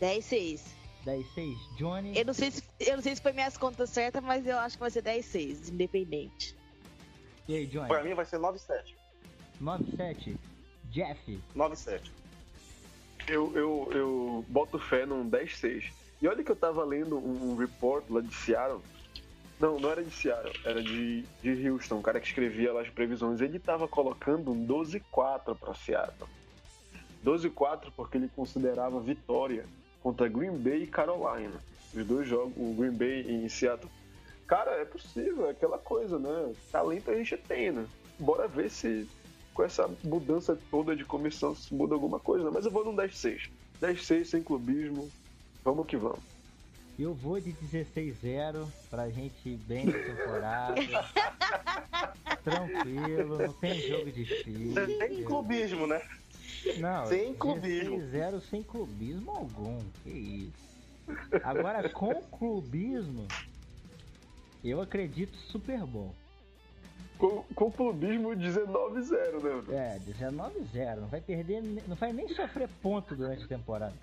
10-6. 10-6? Johnny? Eu não, sei se, eu não sei se foi minhas contas certas, mas eu acho que vai ser 10-6, independente. E aí, Johnny? Pra mim vai ser 9-7. 9-7? Jeff? 9-7. Eu, eu, eu boto fé num 10-6. E olha que eu tava lendo um, um report lá de Seattle. Não, não era de Seattle, era de, de Houston, o cara que escrevia lá as previsões. Ele tava colocando um 12-4 pra Seattle. 12-4 porque ele considerava vitória contra Green Bay e Carolina. Os dois jogos, o Green Bay e Seattle. Cara, é possível, é aquela coisa, né? Talento a gente tem, né? Bora ver se com essa mudança toda de comissão se muda alguma coisa, né? Mas eu vou num 10-6. 10-6 sem clubismo. Vamos que vamos. Eu vou de 16-0 pra gente ir bem na temporada. *laughs* Tranquilo, não tem jogo difícil. Sem clubismo, né? Não, Sem clubismo. 16-0 sem clubismo algum. Que isso. Agora, com clubismo, eu acredito super bom. Com, com clubismo 19-0, né? Bruno? É, 19-0. Não vai perder, não vai nem sofrer ponto durante a temporada.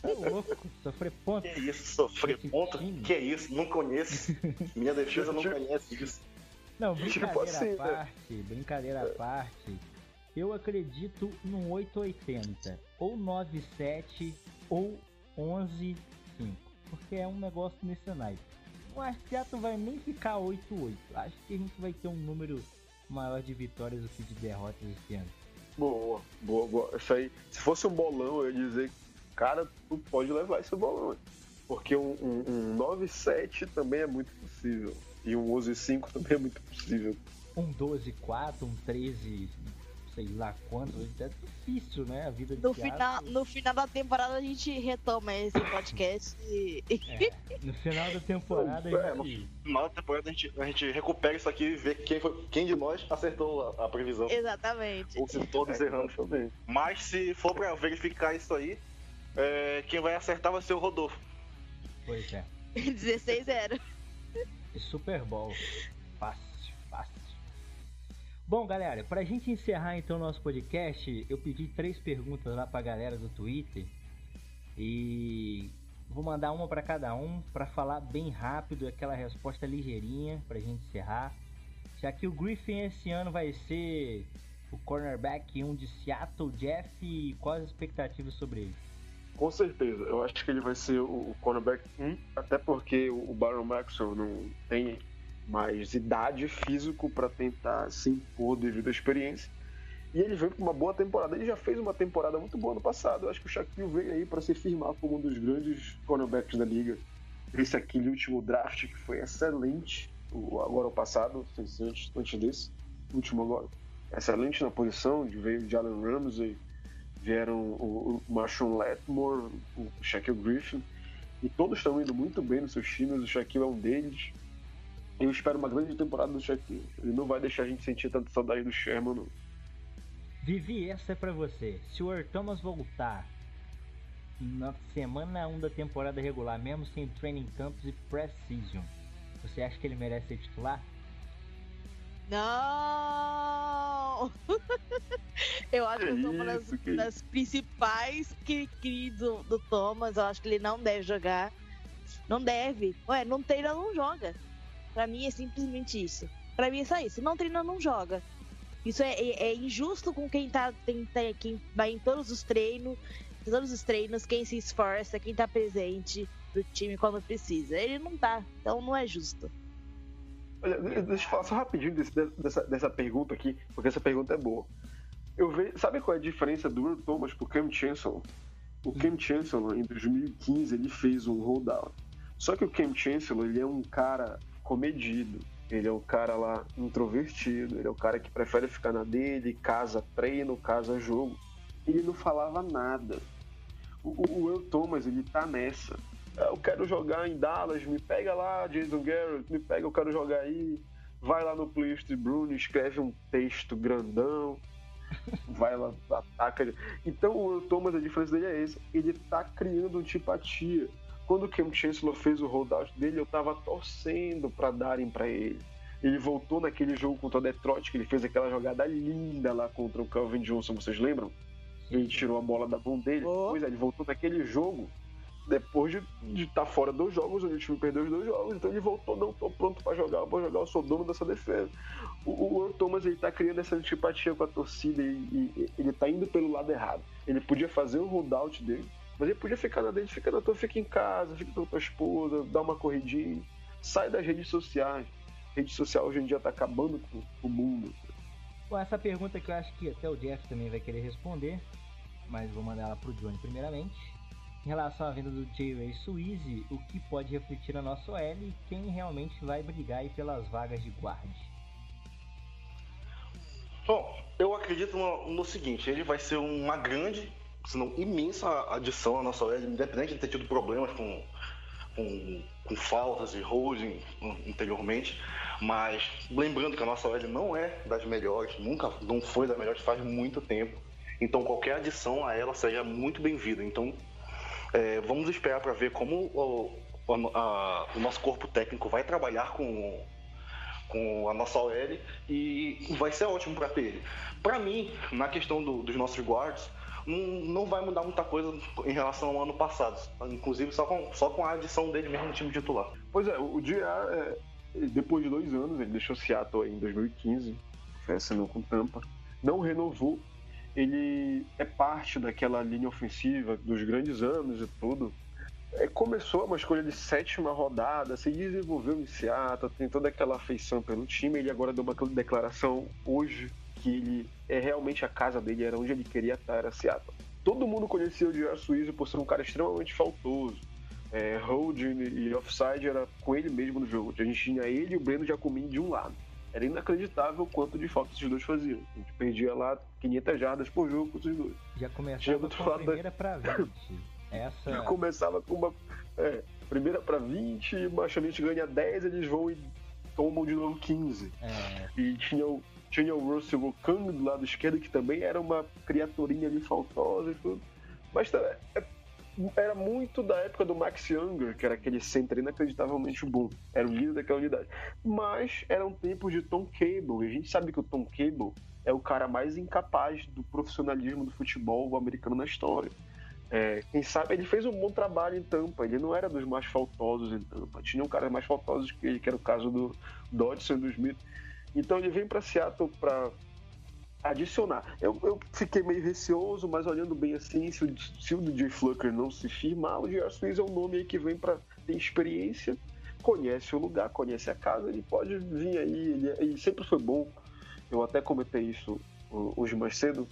Tá louco, sofrer ponto. Que isso, sofrer Esse ponto? time. Que isso, não conheço. Minha defesa não Tipo- conhece isso. Não, Tipo brincadeira assim, né? à parte, brincadeira à parte. Eu acredito num 880, ou 97 ou 11-5, porque é um negócio acho que Seattle vai nem ficar 8-8. Acho que a gente vai ter um número maior de vitórias do que de derrotas esse ano. Boa, boa, boa. Isso aí, se fosse um bolão, eu ia dizer, cara, tu pode levar esse bolão. hein? Porque um, um, um 9-7 também é muito possível. E um 11-5 também é muito possível. Um 12-4, um 13, sei lá quanto. É difícil, né? A vida de No final, no final da temporada a gente retoma esse podcast e. É, no final da temporada É, a gente. No final da temporada a gente, a gente recupera isso aqui e vê quem, foi, quem de nós acertou a, a previsão. Exatamente. Ou se todos erramos. também. Mas se for pra verificar isso aí, é, quem vai acertar vai ser o Rodolfo. Pois é. *laughs* 16-0. E Super Bowl. Fácil, fácil. Bom, galera, pra gente encerrar então o nosso podcast, eu pedi três perguntas lá pra galera do Twitter. E vou mandar uma pra cada um pra falar bem rápido, aquela resposta ligeirinha pra gente encerrar. Já que o Griffin esse ano vai ser o cornerback 1 de Seattle, Jeff, e quais as expectativas sobre ele? Com certeza, eu acho que ele vai ser o, cornerback 1, até porque o, Baron Maxwell não tem mais idade físico para tentar se impor devido à experiência. E ele veio com uma boa temporada. Ele já fez uma temporada muito boa no passado. Eu acho que o Shaquille veio aí para se firmar como um dos grandes cornerbacks da liga. Esse aquele último draft que foi excelente, o, agora o passado, antes, antes desse, último agora. Excelente na posição, veio de Allen Ramsey, vieram o, o Marshawn Letmore, o Shaquille Griffin, e todos estão indo muito bem nos seus times, o Shaquille é um deles. Eu espero uma grande temporada do Shaquille. Ele não vai deixar a gente sentir tanta saudade do Sherman, não. Vivi, essa é pra você. Se o Earl Thomas voltar na semana 1 da temporada regular, mesmo sem training camps e pré-season, você acha que ele merece ser titular? Não! *laughs* eu acho que eu sou uma das, que das principais cri-cri do, do Thomas. Eu acho que ele não deve jogar. Não deve. Ué, não treina, não joga. Pra mim é simplesmente isso. Pra mim é só isso. Não treina, não joga. Isso é, é- é injusto com quem tá, tem- tem- quem vai em todos os treinos, todos os treinos, quem se esforça, quem tá presente do time quando precisa. Ele não tá, então não é justo. Olha, de- deixa eu falar só rapidinho desse- dessa, dessa pergunta aqui, porque essa pergunta é boa. Eu vejo, sabe qual é a diferença do Earl Thomas pro Cam Chancellor? O Cam Chancellor, em 2015, ele fez um holdout. Só que o Cam Chancellor, ele é um cara comedido. Ele é um cara lá introvertido. Ele é o cara que prefere ficar na dele, casa treino, casa jogo. Ele não falava nada. O, o, o Earl Thomas, ele tá nessa. Ah, Eu quero jogar em Dallas, me pega lá, Jason Garrett, me pega, eu quero jogar aí. Vai lá no Playlist Bruno, escreve um texto grandão, *laughs* vai lá, ataca ele. Então o Thomas, a diferença dele é essa. Ele tá criando antipatia. Quando o Cam Chancellor fez o holdout dele, eu tava torcendo pra darem pra ele. Ele voltou naquele jogo contra o Detroit, que ele fez aquela jogada linda lá contra o Calvin Johnson, vocês lembram? Ele tirou a bola da mão dele. Oh. Pois é, ele voltou naquele jogo depois de estar tá fora dos jogos, onde o time perdeu os dois jogos, então ele voltou, não tô pronto para jogar, vou jogar, eu sou dono dessa defesa. O, o Earl Thomas ele tá criando essa antipatia com a torcida e, e, ele tá indo pelo lado errado. Ele podia fazer o holdout dele, mas ele podia ficar na dele, fica na tua, fica em casa, fica com a tua esposa, dá uma corridinha, sai das redes sociais. rede social hoje em dia tá acabando com, o mundo. Bom, essa pergunta que eu acho que até o Jeff também vai querer responder, mas vou mandar ela pro Johnny primeiramente. Em relação à venda do J-Ray Suizy, o que pode refletir na nossa OL e quem realmente vai brigar pelas vagas de guarde? Bom, eu acredito no, no, seguinte, ele vai ser uma grande, se não imensa adição à nossa OL, independente de ter tido problemas com, com, com faltas e holding anteriormente, mas lembrando que a nossa OL não é das melhores, nunca não foi das melhores faz muito tempo, então qualquer adição a ela seja muito bem-vinda. Então é, vamos esperar para ver como o, a, o, nosso corpo técnico vai trabalhar com, com a nossa OL e vai ser ótimo para ter ele. Para mim, na questão do, dos nossos guards, não, não, vai mudar muita coisa em relação ao ano passado, inclusive só com, só com a adição dele mesmo no time titular. Pois é, o Dia, é, depois de dois anos, ele deixou Seattle em 2015, assinou com Tampa, não renovou ele é parte daquela linha ofensiva dos grandes anos e tudo. É, começou uma escolha de sétima rodada, se desenvolveu em Seattle, tem toda aquela afeição pelo time. Ele agora deu uma declaração hoje que ele é realmente a casa dele, era onde ele queria estar, era Seattle. Todo mundo conhecia o J.R. Suízo por ser um cara extremamente faltoso. É, holding e offside era com ele mesmo no jogo. A gente tinha ele e o Breno Giacomini de um lado. Era inacreditável o quanto de falta esses dois faziam. A gente perdia lá 500 jardas por jogo com esses dois. Já começava com a primeira da... para 20. Essa... Já começava com uma é, primeira para 20, mas a gente ganha 10, eles vão e tomam de novo 15. É. E tinha o, tinha o Russell Okang do lado esquerdo, que também era uma criaturinha ali faltosa e tudo. Mas é, é era muito da época do Max Younger, que era aquele center inacreditavelmente bom. Era o líder daquela unidade. Mas eram tempos de Tom Cable. E a gente sabe que o Tom Cable é o cara mais incapaz do profissionalismo do futebol americano na história. É, quem sabe ele fez um bom trabalho em Tampa. Ele não era dos mais faltosos em Tampa. Tinha um cara mais faltosos que ele, que era o caso do Dodson do Smith. Então ele vem para Seattle para adicionar. Eu, eu, fiquei meio receoso, mas olhando bem assim, se o, se o DJ Flucker não se firmar, o J.R. Smith é um nome aí que vem para ter experiência, conhece o lugar, conhece a casa, ele pode vir aí, ele, ele sempre foi bom. Eu até comentei isso hoje mais cedo.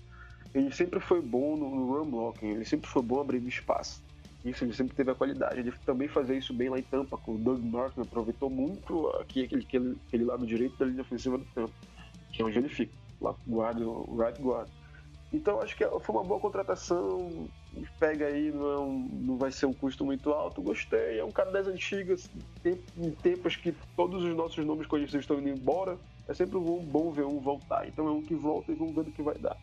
Ele sempre foi bom no, no run blocking, ele sempre foi bom abrindo espaço. Isso, ele sempre teve a qualidade. Ele também fazia isso bem lá em Tampa, com o Doug Martin, aproveitou muito aqui, aquele, aquele, aquele lado direito da linha ofensiva do Tampa, que é onde ele fica guarda, o right guard. Então acho que foi uma boa contratação. Pega aí, não, é um, não vai ser um custo muito alto. Gostei. É um cara das antigas, em tempos que todos os nossos nomes conhecidos estão indo embora. É sempre bom, bom ver um voltar. Então é um que volta e vamos ver o que vai dar.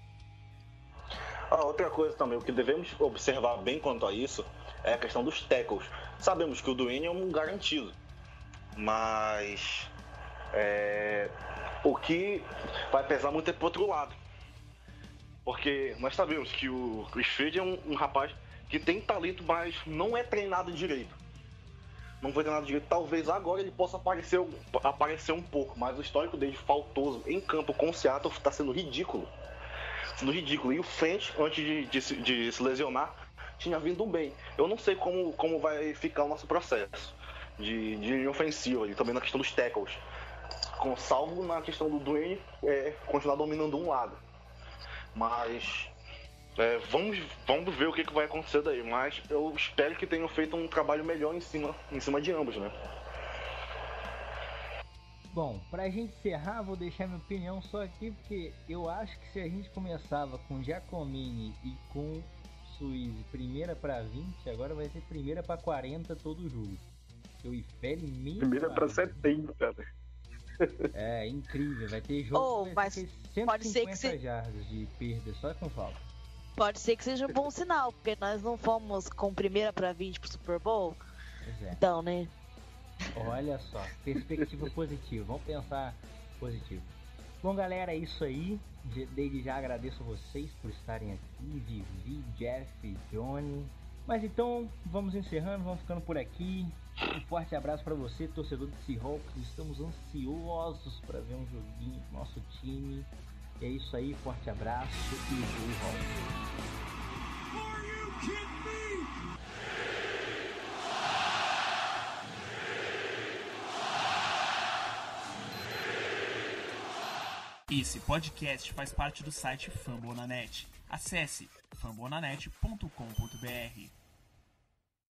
Ah, outra coisa também, o que devemos observar bem quanto a isso é a questão dos tackles. Sabemos que o Duane é um garantido, mas é, o que vai pesar muito é pro outro lado. Porque nós sabemos que o Fred é um, um, rapaz que tem talento, mas não é treinado direito. Não foi treinado direito. Talvez agora ele possa aparecer, aparecer um pouco, mas o histórico dele faltoso em campo com o Seattle está sendo ridículo. Sendo ridículo. E o French, antes de, de, de se lesionar, tinha vindo bem. Eu não sei como, como vai ficar o nosso processo de, de ofensiva e também na questão dos tackles com salvo na questão do Dwayne é, continuar dominando um lado. Mas é, vamos, vamos ver o que, que vai acontecer daí. Mas eu espero que tenham feito um trabalho melhor em cima, em cima de ambos, né? Bom, pra gente encerrar, vou deixar minha opinião só aqui, porque eu acho que se a gente começava com Giacomini e com Suíze primeira para 20, agora vai ser primeira para 40 todo o jogo. Eu infere meio. Primeira para 70, cara. *laughs* É incrível, vai ter jogo oh, mas ter 150 pode ser que se... jardas de perda só com falta. Pode ser que seja um bom sinal, porque nós não fomos com primeira para 20 pro Super Bowl. É. Então, né? Olha só, perspectiva *laughs* positiva. Vamos pensar positivo. Bom, galera, é isso aí. Desde já agradeço vocês por estarem aqui. Vivi, Jeff, Johnny. Mas então, vamos encerrando, vamos ficando por aqui. Um forte abraço para você, torcedor do Seahawks. Estamos ansiosos para ver um joguinho do nosso time. E é isso aí, forte abraço e Go Esse podcast faz parte do site Fambonanet. Acesse fambonanet.com.br.